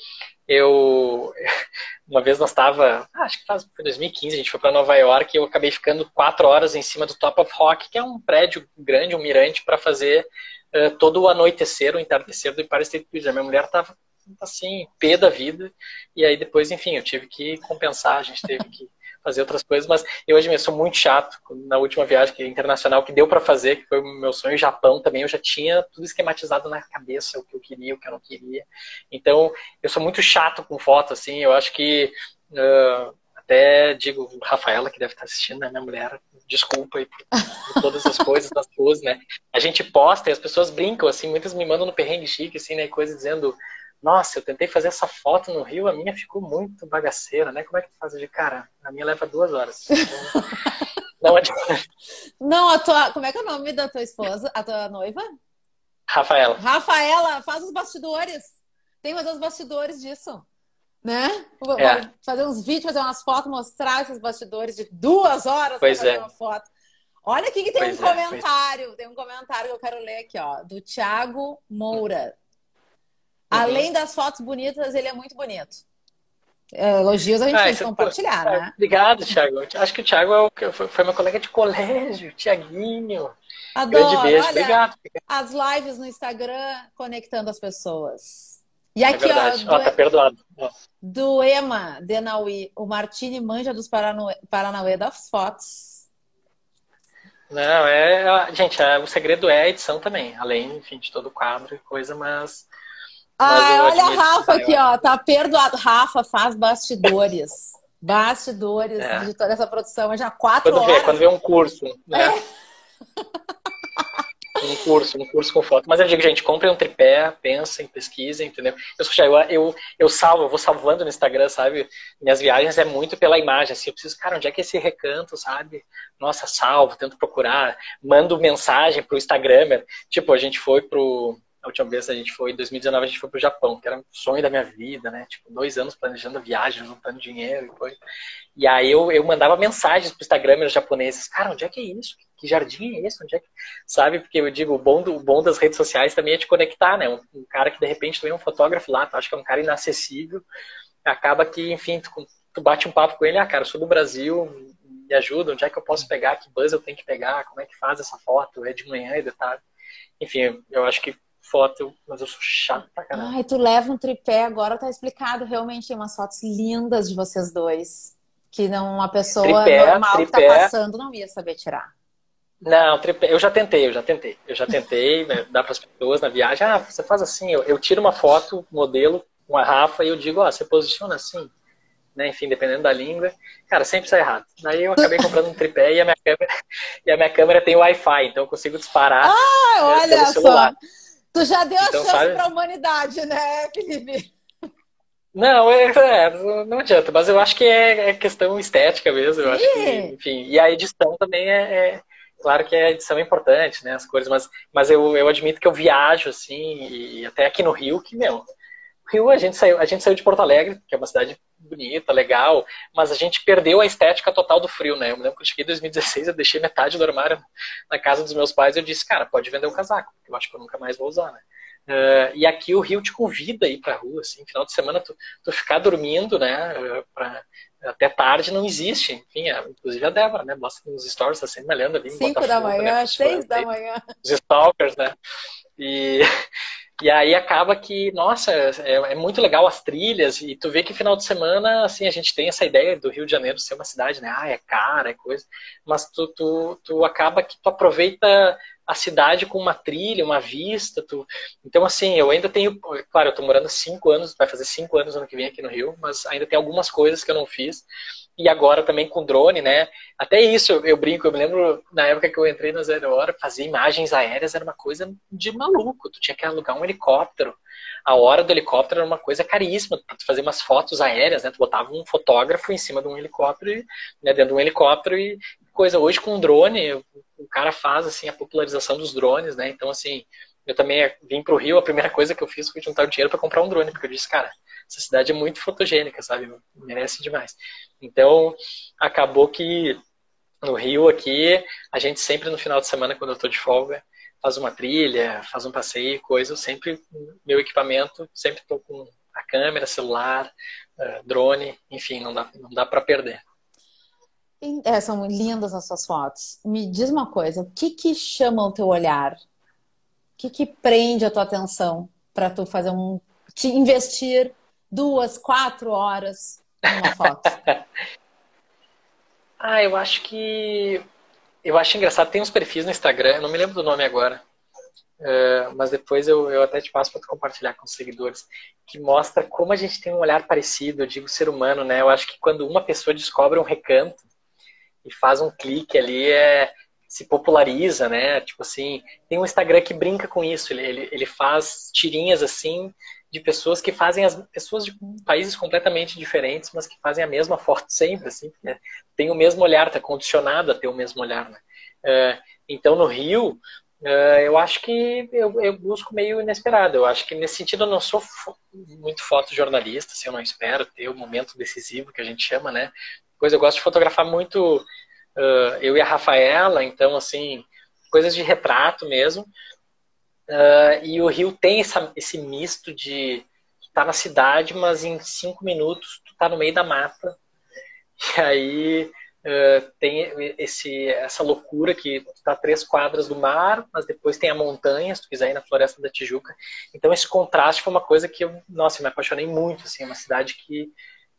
[SPEAKER 2] eu uma vez nós estava ah, acho que faz foi 2015 a gente foi para Nova York e eu acabei ficando quatro horas em cima do Top of Rock que é um prédio grande um mirante para fazer uh, todo o anoitecer o entardecer do Empire State Building. A minha mulher estava assim pé da vida. E aí depois enfim eu tive que compensar a gente teve que fazer outras coisas, mas eu hoje mesmo sou muito chato. Na última viagem que, internacional que deu para fazer, que foi o meu sonho, Japão também, eu já tinha tudo esquematizado na cabeça, o que eu queria, o que eu não queria. Então, eu sou muito chato com foto, assim, eu acho que uh, até digo, Rafaela, que deve estar assistindo, né, minha mulher, desculpa aí por, todas as coisas das poses, né? A gente posta e as pessoas brincam, assim, muitas me mandam no perrengue chique, assim, né, coisa dizendo nossa, eu tentei fazer essa foto no Rio, a minha ficou muito bagaceira, né? Como é que faz de cara? A minha leva duas horas.
[SPEAKER 1] Não. Não, a tua. Como é que é o nome da tua esposa? A tua noiva?
[SPEAKER 2] Rafaela.
[SPEAKER 1] Rafaela, faz os bastidores. Tem que fazer os bastidores disso. Né?
[SPEAKER 2] É.
[SPEAKER 1] Fazer uns vídeos, fazer umas fotos, mostrar esses bastidores de duas horas
[SPEAKER 2] pois
[SPEAKER 1] pra fazer
[SPEAKER 2] é.
[SPEAKER 1] uma foto. Olha aqui que tem pois um é, comentário. Pois... Tem um comentário que eu quero ler aqui, ó, do Thiago Moura. Além das fotos bonitas, ele é muito bonito. É, elogios a gente ah, tem que compartilhar,
[SPEAKER 2] é,
[SPEAKER 1] né?
[SPEAKER 2] Obrigado, Thiago. Acho que o Thiago é o, foi, foi meu colega de colégio, Tiaguinho.
[SPEAKER 1] Adoro.
[SPEAKER 2] Grande beijo,
[SPEAKER 1] Olha,
[SPEAKER 2] obrigado.
[SPEAKER 1] As lives no Instagram conectando as pessoas. E é aqui,
[SPEAKER 2] é
[SPEAKER 1] ó.
[SPEAKER 2] Do, ó, tá perdoado.
[SPEAKER 1] Do Ema Denaui, o Martini manja dos Paranauê, Paranauê das fotos.
[SPEAKER 2] Não, é. Gente, é, o segredo é a edição também, além, enfim, de todo o quadro e coisa, mas
[SPEAKER 1] ah, olha a Rafa aqui, ó. Tá perdoado. Rafa faz bastidores. bastidores é. de toda essa produção. Já quatro
[SPEAKER 2] quando
[SPEAKER 1] horas.
[SPEAKER 2] Vê, quando vê um curso, né? É. um curso, um curso com foto. Mas eu digo, gente, comprem um tripé, pensem, pesquisem, entendeu? Eu, eu, eu, eu salvo, eu vou salvando no Instagram, sabe? Minhas viagens é muito pela imagem, assim, eu preciso, cara, onde é que é esse recanto, sabe? Nossa, salvo, tento procurar, mando mensagem pro Instagramer. Tipo, a gente foi pro a última vez a gente foi, em 2019, a gente foi pro Japão, que era um sonho da minha vida, né? Tipo, dois anos planejando a viagem, juntando dinheiro e coisa. E aí eu, eu mandava mensagens pro Instagram os japoneses, cara, onde é que é isso? Que jardim é esse? Onde é que... Sabe? Porque eu digo, o bom, do, o bom das redes sociais também é te conectar, né? Um, um cara que de repente tu vê um fotógrafo lá, tu acha que é um cara inacessível, acaba que, enfim, tu, tu bate um papo com ele, ah, cara, eu sou do Brasil, me ajuda, onde é que eu posso pegar, que buzz eu tenho que pegar, como é que faz essa foto, é de manhã e de tarde. Enfim, eu acho que foto, mas eu sou chato pra caramba.
[SPEAKER 1] Ai, tu leva um tripé, agora tá explicado realmente umas fotos lindas de vocês dois. Que não uma pessoa tripé, normal tripé. que tá passando não ia saber tirar.
[SPEAKER 2] Não, tripé, eu já tentei, eu já tentei. Eu já tentei né, dar para as pessoas na viagem. Ah, você faz assim, eu, eu tiro uma foto, modelo, com a Rafa, e eu digo, ó, você posiciona assim. Né, enfim, dependendo da língua, cara, sempre sai errado. Daí eu acabei comprando um tripé e a minha câmera, e a minha câmera tem Wi-Fi, então eu consigo disparar.
[SPEAKER 1] Ah, né, olha só! Tu já deu então, a chance para a humanidade, né, Felipe?
[SPEAKER 2] Não, é, é, não adianta, mas eu acho que é, é questão estética mesmo. Eu acho que, enfim, e a edição também é, é, claro que a edição é importante, né, as coisas, mas, mas eu, eu admito que eu viajo assim, e até aqui no Rio, que meu, Rio a gente saiu, a gente saiu de Porto Alegre, que é uma cidade bonita, legal, mas a gente perdeu a estética total do frio, né? Eu me lembro que eu cheguei em 2016, eu deixei metade do armário na casa dos meus pais e eu disse, cara, pode vender o um casaco, porque eu acho que eu nunca mais vou usar, né? Uh, e aqui o Rio te convida a ir pra rua, assim, final de semana tu, tu ficar dormindo, né, uh, pra, até tarde não existe, enfim, a, inclusive a Débora, né, mostra nos stories, tá sempre malhando ali.
[SPEAKER 1] Cinco da manhã, né, seis da manhã.
[SPEAKER 2] Os stalkers, né, e, e aí acaba que, nossa, é, é, muito legal as trilhas, e tu vê que final de semana, assim, a gente tem essa ideia do Rio de Janeiro ser uma cidade, né? Ah, é cara, é coisa. Mas tu, tu, tu acaba que tu aproveita a cidade com uma trilha, uma vista. Tu... Então, assim, eu ainda tenho. Claro, eu tô morando cinco anos, vai fazer cinco anos ano que vem aqui no Rio, mas ainda tem algumas coisas que eu não fiz e agora também com drone, né? Até isso eu, eu, brinco, eu me lembro na época que eu entrei na Zero Hora, fazer imagens aéreas era uma coisa de maluco, tu tinha que alugar um helicóptero. A hora do helicóptero era uma coisa caríssima, tu fazer umas fotos aéreas, né? Tu botava um fotógrafo em cima de um helicóptero, né, dentro de um helicóptero e coisa. Hoje com drone, o cara faz assim a popularização dos drones, né? Então assim, eu também vim para o Rio, a primeira coisa que eu fiz foi juntar o dinheiro para comprar um drone, porque eu disse, cara, essa cidade é muito fotogênica, sabe? Merece demais. Então, acabou que no Rio aqui, a gente sempre no final de semana, quando eu estou de folga, faz uma trilha, faz um passeio, coisa, eu sempre, meu equipamento, sempre estou com a câmera, celular, uh, drone, enfim, não dá, não dá para perder.
[SPEAKER 1] É, são lindas as suas fotos. Me diz uma coisa, o que que chama o teu olhar? O que que prende a tua atenção para tu fazer um, te investir duas, quatro horas numa foto?
[SPEAKER 2] ah, eu acho que eu acho engraçado. Tem uns perfis no Instagram, eu não me lembro do nome agora, uh, mas depois eu, eu até te passo para compartilhar com os seguidores, que mostra como a gente tem um olhar parecido. Eu digo ser humano, né? Eu acho que quando uma pessoa descobre um recanto e faz um clique ali, é, se populariza, né? Tipo assim, tem um Instagram que brinca com isso. Ele, ele, ele faz tirinhas assim de pessoas que fazem as pessoas de países completamente diferentes, mas que fazem a mesma foto sempre, assim, né? tem o mesmo olhar, tá condicionado a ter o mesmo olhar, né? Uh, então no Rio, uh, eu acho que eu, eu, busco meio inesperado. Eu acho que nesse sentido eu não sou fo muito fotojornalista, assim, eu não espero ter o momento decisivo que a gente chama, né? Pois eu gosto de fotografar muito uh, eu e a Rafaela, então assim coisas de retrato mesmo. Uh, e o Rio tem essa, esse misto de tá na cidade, mas em cinco minutos tu tá no meio da mata. E aí uh, tem esse, essa loucura que tu tá três quadras do mar, mas depois tem a montanha, se tu quiser ir na Floresta da Tijuca. Então esse contraste foi uma coisa que eu, nossa, me apaixonei muito, assim, é uma cidade que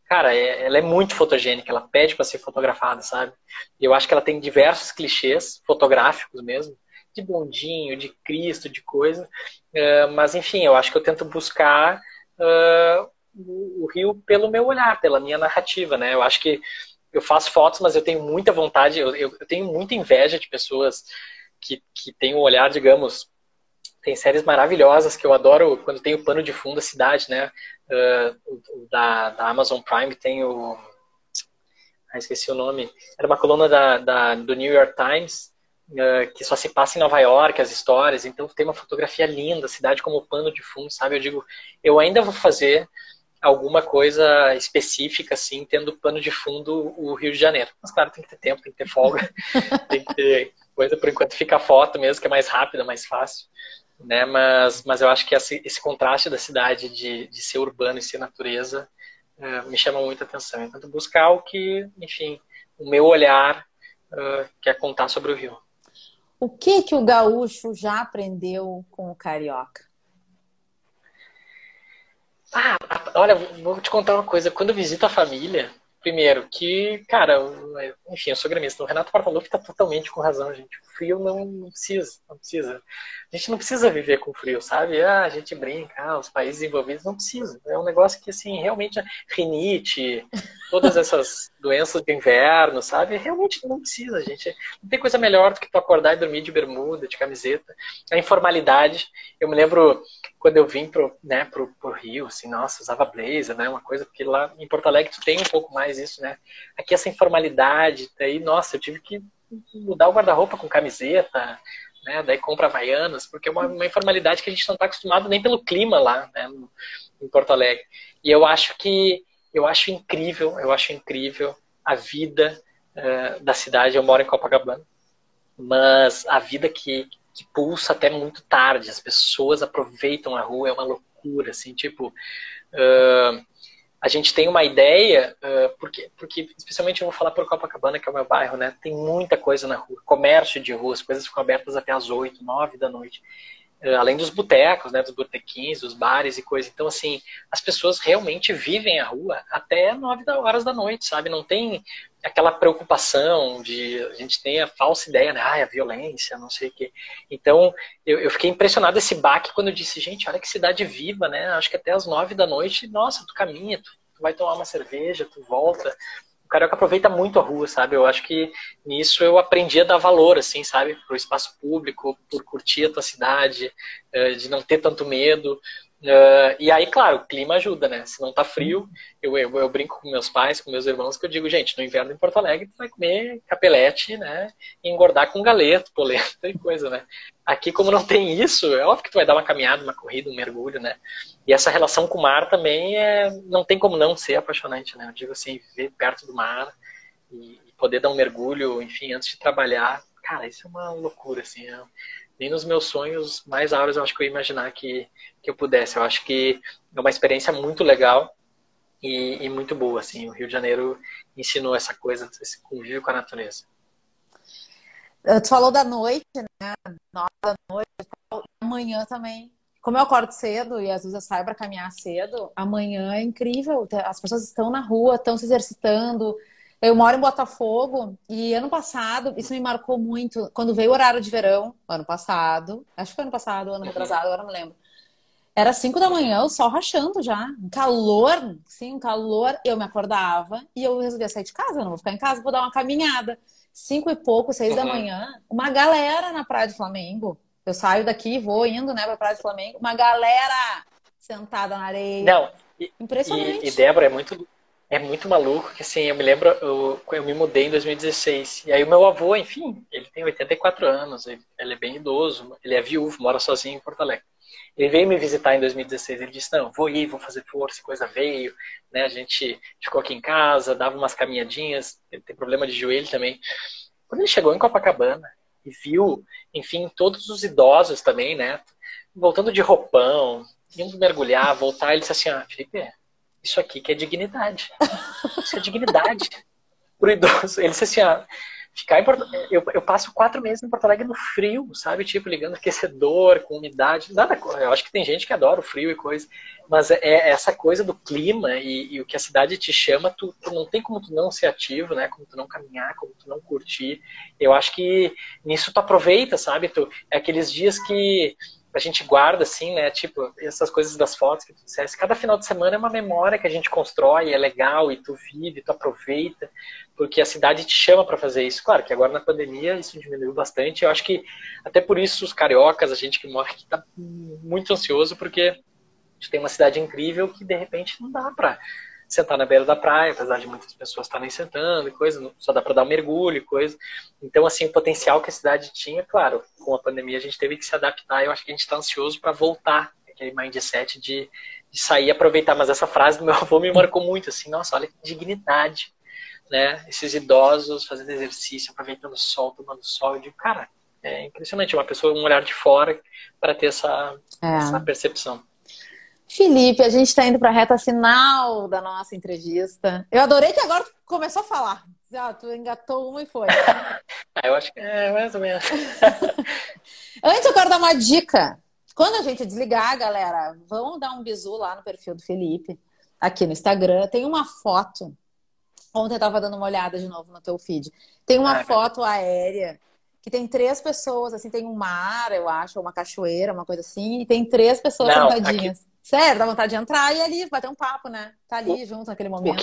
[SPEAKER 2] cara, é, ela é muito fotogênica, ela pede para ser fotografada, sabe? E eu acho que ela tem diversos clichês fotográficos mesmo, de bondinho, de Cristo, de coisa. Uh, mas, enfim, eu acho que eu tento buscar uh, o Rio pelo meu olhar, pela minha narrativa, né? Eu acho que eu faço fotos, mas eu tenho muita vontade, eu, eu, eu tenho muita inveja de pessoas que, que têm um olhar, digamos, tem séries maravilhosas que eu adoro quando tem o pano de fundo da cidade, né? Uh, da, da Amazon Prime tem o. Ah, esqueci o nome. Era uma coluna da, da do New York Times uh, que só se passa em Nova York, as histórias. Então tem uma fotografia linda, a cidade como pano de fundo, sabe? Eu digo, eu ainda vou fazer alguma coisa específica, assim, tendo pano de fundo o Rio de Janeiro. Mas claro, tem que ter tempo, tem que ter folga, tem que ter coisa, por enquanto fica a foto mesmo, que é mais rápida, mais fácil. Né? Mas, mas eu acho que esse, esse contraste da cidade de, de ser urbano e ser natureza uh, me chama muita atenção. Então, buscar o que, enfim, o meu olhar uh, quer contar sobre o Rio.
[SPEAKER 1] O que que o gaúcho já aprendeu com o carioca?
[SPEAKER 2] Ah, olha, vou te contar uma coisa. Quando eu visito a família, primeiro, que, cara, enfim, eu sou gremista. O Renato Portaluppi tá totalmente com razão, gente. O frio não, não precisa, não precisa. A gente não precisa viver com frio, sabe? Ah, a gente brinca, ah, os países envolvidos não precisa. É um negócio que, assim, realmente, rinite, todas essas doenças de inverno, sabe? Realmente não precisa, gente. Não tem coisa melhor do que tu acordar e dormir de bermuda, de camiseta. A informalidade. Eu me lembro quando eu vim pro, né, pro, pro Rio, assim, nossa, usava blazer, né? Uma coisa, porque lá em Porto Alegre tu tem um pouco mais isso, né? Aqui essa informalidade, daí, nossa, eu tive que mudar o guarda-roupa com camiseta, né? Daí compra Havaianas, porque é uma, uma informalidade que a gente não está acostumado nem pelo clima lá, né? Em Porto Alegre. E eu acho que eu acho incrível, eu acho incrível a vida uh, da cidade. Eu moro em Copacabana, mas a vida que, que pulsa até muito tarde. As pessoas aproveitam a rua, é uma loucura, assim, tipo. Uh, a gente tem uma ideia, uh, porque, porque especialmente eu vou falar por Copacabana, que é o meu bairro, né? Tem muita coisa na rua, comércio de rua, as coisas ficam abertas até as 8, 9 da noite. Uh, além dos botecos, né? Dos botequins, dos bares e coisa. Então, assim, as pessoas realmente vivem a rua até 9 horas da noite, sabe? Não tem aquela preocupação de a gente tem a falsa ideia, né? Ah, a violência, não sei o quê. Então, eu, eu fiquei impressionado esse baque quando eu disse, gente, olha que cidade viva, né? Acho que até as nove da noite, nossa, tu caminha, tu, tu vai tomar uma cerveja, tu volta. Carioca aproveita muito a rua, sabe? Eu acho que nisso eu aprendi a dar valor, assim, sabe? Pro espaço público, por curtir a tua cidade, eh, de não ter tanto medo. Uh, e aí, claro, o clima ajuda, né? Se não tá frio, eu, eu, eu, brinco com meus pais, com meus irmãos, que eu digo, gente, no inverno em Porto Alegre tu vai comer capelete, né? E engordar com galeto, polenta e coisa, né? Aqui, como não tem isso, é óbvio que tu vai dar uma caminhada, uma corrida, um mergulho, né? E essa relação com o mar também é, não tem como não ser apaixonante, né? Eu digo assim, viver perto do mar e, poder dar um mergulho, enfim, antes de trabalhar, cara, isso é uma loucura, assim. É, nem nos meus sonhos mais áureos eu acho que eu ia imaginar que, que eu pudesse. Eu acho que é uma experiência muito legal e, e muito boa, assim. O Rio de Janeiro ensinou essa coisa, esse convívio com a natureza.
[SPEAKER 1] Tu falou da noite, né? Da noite, amanhã também. Como eu acordo cedo e às vezes eu saio para caminhar cedo, amanhã é incrível. As pessoas estão na rua, estão se exercitando, eu moro em Botafogo e ano passado, isso me marcou muito, quando veio o horário de verão, ano passado, acho que foi ano passado, ano retrasado, agora não lembro. Era 5 da manhã, o sol rachando já. Um calor, sim, um calor. Eu me acordava e eu resolvia sair de casa, não vou ficar em casa, vou dar uma caminhada. Cinco e pouco, seis uhum. da manhã, uma galera na Praia do Flamengo. Eu saio daqui, vou indo, né, pra Praia do Flamengo. Uma galera sentada na areia.
[SPEAKER 2] Não, e, Impressionante. E, e Débora, é muito, é muito maluco que assim, eu me lembro, eu, eu me mudei em 2016. E aí o meu avô, enfim, ele tem 84 anos, ele, ele é bem idoso, ele é viúvo, mora sozinho em Porto Alegre. Ele veio me visitar em 2016, ele disse, não, vou ir, vou fazer força, coisa veio, né, a gente ficou aqui em casa, dava umas caminhadinhas, ele tem problema de joelho também. Quando ele chegou em Copacabana e viu, enfim, todos os idosos também, né, voltando de roupão, indo mergulhar, voltar, ele disse assim, ah, Felipe, isso aqui que é dignidade. Isso é dignidade pro idoso. Ele disse assim, ficar em Porto... eu, eu passo quatro meses em Porto Alegre no frio, sabe? Tipo, ligando aquecedor, com umidade. Nada, eu acho que tem gente que adora o frio e coisa. Mas é, é essa coisa do clima e, e, o que a cidade te chama, tu, tu, não tem como tu não ser ativo, né? Como tu não caminhar, como tu não curtir. Eu acho que nisso tu aproveita, sabe? Tu, é aqueles dias que a gente guarda, assim, né? Tipo, essas coisas das fotos que tu disseste. Cada final de semana é uma memória que a gente constrói, é legal, e tu vive, tu aproveita, porque a cidade te chama para fazer isso. Claro que agora na pandemia isso diminuiu bastante. Eu acho que até por isso os cariocas, a gente que mora aqui, tá muito ansioso, porque a gente tem uma cidade incrível que de repente não dá para sentar na beira da praia, apesar de muitas pessoas estarem sentando e coisa, só dá para dar um mergulho e coisa. Então, assim, o potencial que a cidade tinha, claro, com a pandemia a gente teve que se adaptar. Eu acho que a gente está ansioso para voltar aquele mindset de, de sair e aproveitar. Mas essa frase do meu avô me marcou muito, assim, nossa, olha que dignidade, né? Esses idosos fazendo exercício, aproveitando o sol, tomando sol. Eu digo, cara, é impressionante, uma pessoa, um olhar de fora para ter essa, é. essa percepção.
[SPEAKER 1] Felipe, a gente está indo para a reta final da nossa entrevista. Eu adorei que agora começou a falar. Ah, tu engatou uma e foi.
[SPEAKER 2] Ah, eu acho que é mais ou menos.
[SPEAKER 1] Antes eu quero dar uma dica. Quando a gente desligar, galera, vão dar um bisu lá no perfil do Felipe, aqui no Instagram. Tem uma foto. Ontem eu estava dando uma olhada de novo no teu feed. Tem uma ah, foto aérea que tem três pessoas, assim, tem um mar, eu acho, uma cachoeira, uma coisa assim, e tem três pessoas Não, sentadinhas. Aqui... Sério, dá vontade de entrar e ali bater um papo, né? Tá ali o, junto naquele momento.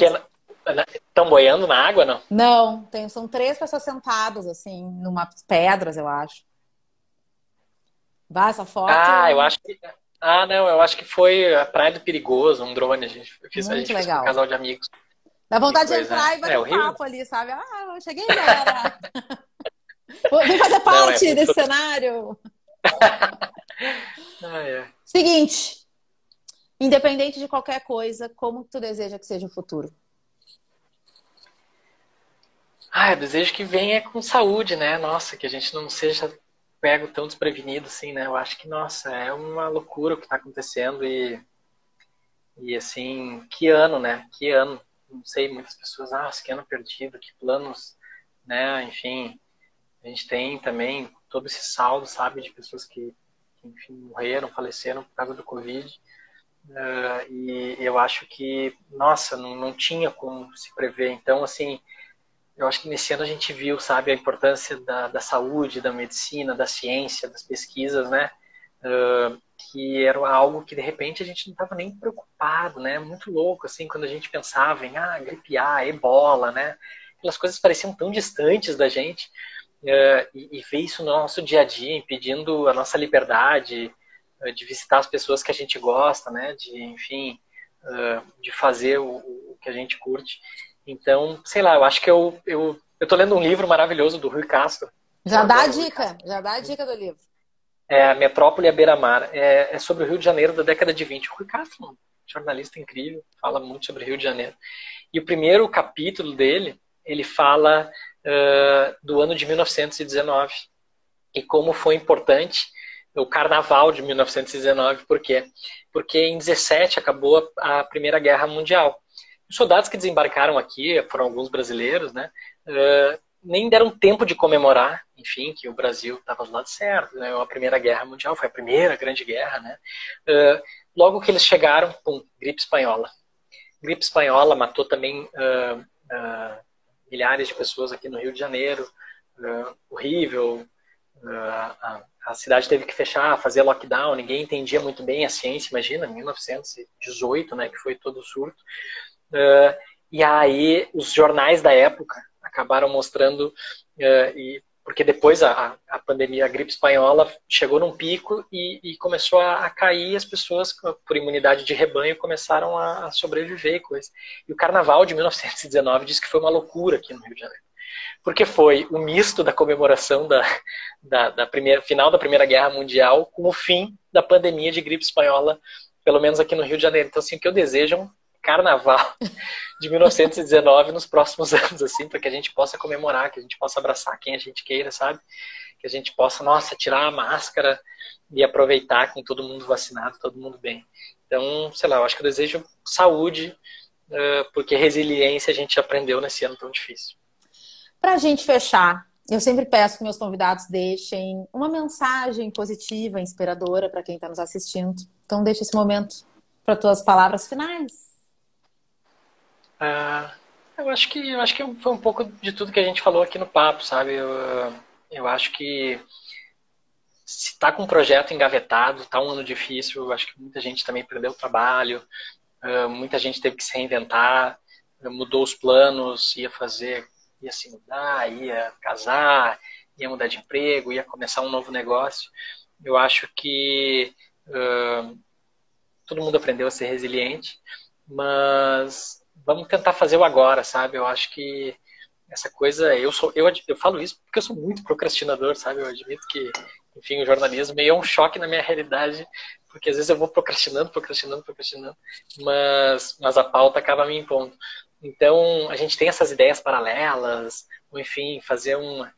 [SPEAKER 2] Estão boiando na água, não?
[SPEAKER 1] Não, tem, são três pessoas sentadas, assim, numa pedras, eu acho. Vai essa foto.
[SPEAKER 2] Ah, eu acho que. Ah, não, eu acho que foi a Praia do Perigoso, um drone, a gente fez, Muito a gente legal. um casal de amigos.
[SPEAKER 1] Dá vontade de entrar e bater é, um papo ali, sabe? Ah, eu cheguei, galera. Vem fazer parte não, é desse cenário. ah, é. Seguinte, Independente de qualquer coisa, como tu deseja que seja o futuro?
[SPEAKER 2] Ah, eu desejo que venha com saúde, né? Nossa, que a gente não seja pego tão desprevenido assim, né? Eu acho que, nossa, é uma loucura o que está acontecendo e, e assim, que ano, né? Que ano. Não sei, muitas pessoas, ah, que ano perdido, que planos, né? Enfim, a gente tem também todo esse saldo, sabe, de pessoas que, que enfim, morreram, faleceram por causa do Covid. Uh, e eu acho que, nossa, não, não tinha como se prever. Então, assim, eu acho que nesse ano a gente viu, sabe, a importância da, da saúde, da medicina, da ciência, das pesquisas, né? Uh, que era algo que de repente a gente não estava nem preocupado, né? Muito louco, assim, quando a gente pensava em, ah, gripe A, ebola, né? Aquelas coisas pareciam tão distantes da gente. Uh, e, e ver isso no nosso dia a dia, impedindo a nossa liberdade, de visitar as pessoas que a gente gosta, né? De, enfim, de fazer o, o, que a gente curte. Então, sei lá, eu acho que eu, eu, eu tô lendo um livro maravilhoso do Rui Castro.
[SPEAKER 1] Já dá a dica, já dá a dica do livro.
[SPEAKER 2] É Metrópole à Beira-Mar. É, é, sobre o Rio de Janeiro da década de 20. O Rui Castro, um jornalista incrível, fala muito sobre o Rio de Janeiro. E o primeiro capítulo dele, ele fala uh, do ano de 1919 e como foi importante o Carnaval de 1919. Por quê? Porque em 17 acabou a Primeira Guerra Mundial. Os soldados que desembarcaram aqui, foram alguns brasileiros, né? Uh, nem deram tempo de comemorar, enfim, que o Brasil estava do lado certo. Né? A Primeira Guerra Mundial foi a primeira grande guerra, né? Uh, logo que eles chegaram, pum, gripe espanhola. Gripe espanhola matou também uh, milhares de pessoas aqui no Rio de Janeiro. horrível. A, a, cidade teve que fechar, fazer lockdown. Ninguém entendia muito bem a ciência. Imagina, 1918, né, que foi todo o surto. e aí os jornais da época acabaram mostrando, uh, e, porque depois a, a pandemia, a gripe espanhola chegou num pico e, e começou a, a, cair, as pessoas, por imunidade de rebanho, começaram a, a sobreviver e coisa. E o carnaval de 1919 diz que foi uma loucura aqui no Rio de Janeiro porque foi o misto da comemoração da, da, da, primeira, final da Primeira Guerra Mundial com o fim da pandemia de gripe espanhola, pelo menos aqui no Rio de Janeiro. Então, assim, o que eu desejo é um carnaval de 1919 nos próximos anos, assim, para que a gente possa comemorar, que a gente possa abraçar quem a gente queira, sabe? Que a gente possa, nossa, tirar a máscara e aproveitar com todo mundo vacinado, todo mundo bem. Então, sei lá, eu acho que eu desejo saúde, porque resiliência a gente aprendeu nesse ano tão difícil.
[SPEAKER 1] Para a gente fechar, eu sempre peço que meus convidados deixem uma mensagem positiva, inspiradora para quem está nos assistindo. Então, deixa esse momento para tuas palavras finais.
[SPEAKER 2] Ah, eu acho que eu acho que foi um pouco de tudo que a gente falou aqui no papo, sabe? Eu, eu acho que se está com um projeto engavetado, está um ano difícil, eu acho que muita gente também perdeu o trabalho, uh, muita gente teve que se reinventar, mudou os planos, ia fazer, ia se mudar, ia casar, ia mudar de emprego, ia começar um novo negócio. Eu acho que uh, todo mundo aprendeu a ser resiliente, mas vamos tentar fazer o agora, sabe? Eu acho que essa coisa, eu sou, eu, eu falo isso porque eu sou muito procrastinador, sabe? Eu admito que, enfim, o jornalismo meio é um choque na minha realidade, porque às vezes eu vou procrastinando, procrastinando, procrastinando, mas, mas a pauta acaba me impondo. Então, a gente tem essas ideias paralelas, ou enfim, fazer uma,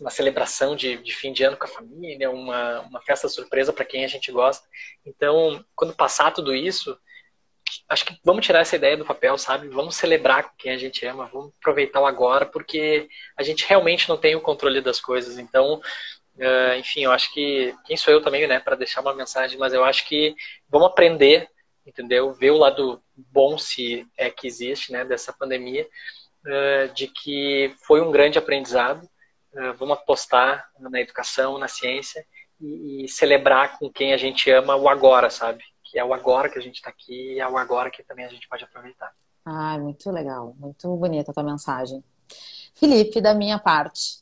[SPEAKER 2] uma celebração de, de fim de ano com a família, uma, uma festa surpresa para quem a gente gosta. Então, quando passar tudo isso, acho que vamos tirar essa ideia do papel, sabe? Vamos celebrar quem a gente ama, vamos aproveitar o agora, porque a gente realmente não tem o controle das coisas. Então, uh, enfim, eu acho que quem sou eu também, né, para deixar uma mensagem, mas eu acho que vamos aprender, entendeu? Ver o lado bom se é que existe, né, dessa pandemia, uh, de que foi um grande aprendizado. Uh, vamos apostar na educação, na ciência e, e celebrar com quem a gente ama o agora, sabe? que é o agora que a gente está aqui e é o agora que também a gente pode aproveitar.
[SPEAKER 1] Ah, muito legal, muito bonita a tua mensagem. Felipe, da minha parte,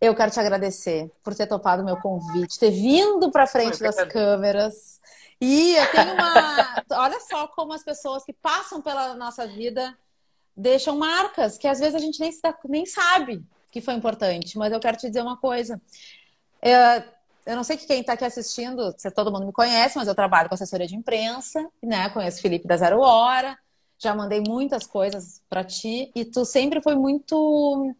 [SPEAKER 1] eu quero te agradecer por ter topado o meu convite, ter vindo para frente das câmeras. E eu tenho uma. Olha só como as pessoas que passam pela nossa vida deixam marcas que às vezes a gente nem, nem sabe que foi importante. Mas eu quero te dizer uma coisa. É, eu não sei que quem está aqui assistindo, se todo mundo me conhece, mas eu trabalho com assessoria de imprensa, né? Conheço Felipe da Zero Hora, já mandei muitas coisas para ti e tu sempre foi muito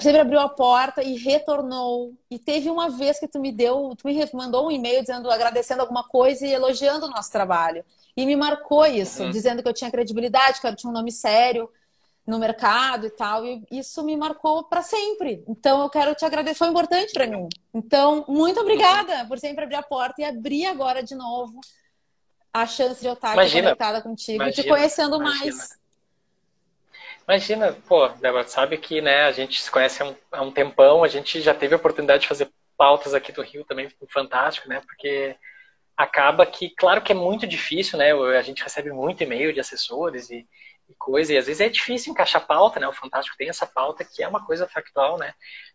[SPEAKER 1] sempre abriu a porta e retornou. E teve uma vez que tu me deu, tu me mandou um e-mail dizendo, agradecendo alguma coisa e elogiando o nosso trabalho. E me marcou isso, uhum. dizendo que eu tinha credibilidade, que eu tinha um nome sério no mercado e tal, e isso me marcou para sempre. Então eu quero te agradecer, foi importante para mim. Então, muito obrigada por sempre abrir a porta e abrir agora de novo a chance de eu estar imagina, conectada contigo imagina, e te conhecendo imagina. mais.
[SPEAKER 2] Imagina, pô, Débora, sabe que né, a gente se conhece há um, há um tempão, a gente já teve a oportunidade de fazer pautas aqui do Rio também, fantástico, né? Porque acaba que, claro que é muito difícil, né? A gente recebe muito e-mail de assessores e, e coisa, e às vezes é difícil encaixar pauta, né? O Fantástico tem essa pauta que é uma coisa factual, né?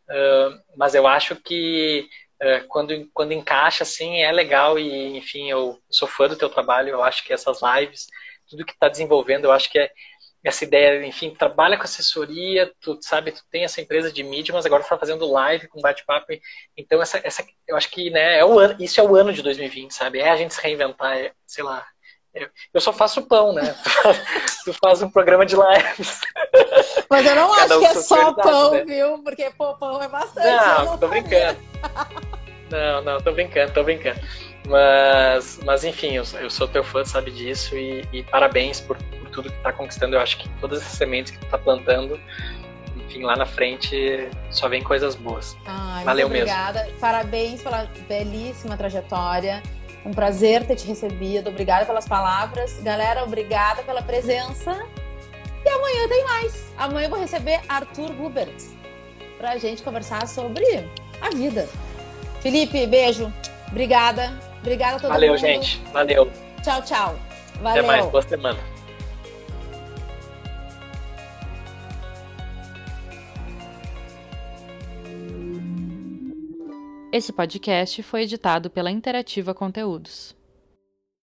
[SPEAKER 2] Uh, mas eu acho que uh, quando, quando encaixa, assim, é legal e, enfim, eu sou fã do teu trabalho, eu acho que essas lives, tudo que está desenvolvendo, eu acho que é essa ideia, enfim, trabalha com assessoria, tu sabe, tu tem essa empresa de mídia, mas agora tu tá fazendo live com bate-papo. Então, essa, essa, eu acho que, né, é o ano, isso é o ano de 2020, sabe? É a gente se reinventar, é, sei lá. Eu só faço pão, né? tu faz um programa de lives.
[SPEAKER 1] Mas eu não acho um que é só pão, né? viu? Porque pô, pão é bastante.
[SPEAKER 2] Não, não tô brincando. Não, não, tô brincando, tô brincando. Mas, mas enfim, eu, eu sou teu fã, sabe disso, e, e parabéns por, por, tudo que tá conquistando. Eu acho que todas essas sementes que tu tá plantando, enfim, lá na frente só vem coisas boas.
[SPEAKER 1] Ai, Valeu muito obrigada. mesmo. Parabéns pela belíssima trajetória. Um prazer ter te recebido. Obrigada pelas palavras. Galera, obrigada pela presença. E amanhã tem mais. Amanhã eu vou receber Arthur Hubert pra gente conversar sobre a vida. Felipe, beijo. Obrigada. Obrigada a todo
[SPEAKER 2] Valeu,
[SPEAKER 1] mundo.
[SPEAKER 2] Valeu, gente. Valeu.
[SPEAKER 1] Tchau, tchau. Valeu.
[SPEAKER 2] Até mais. Boa semana.
[SPEAKER 3] Esse podcast foi editado pela Interativa Conteúdos.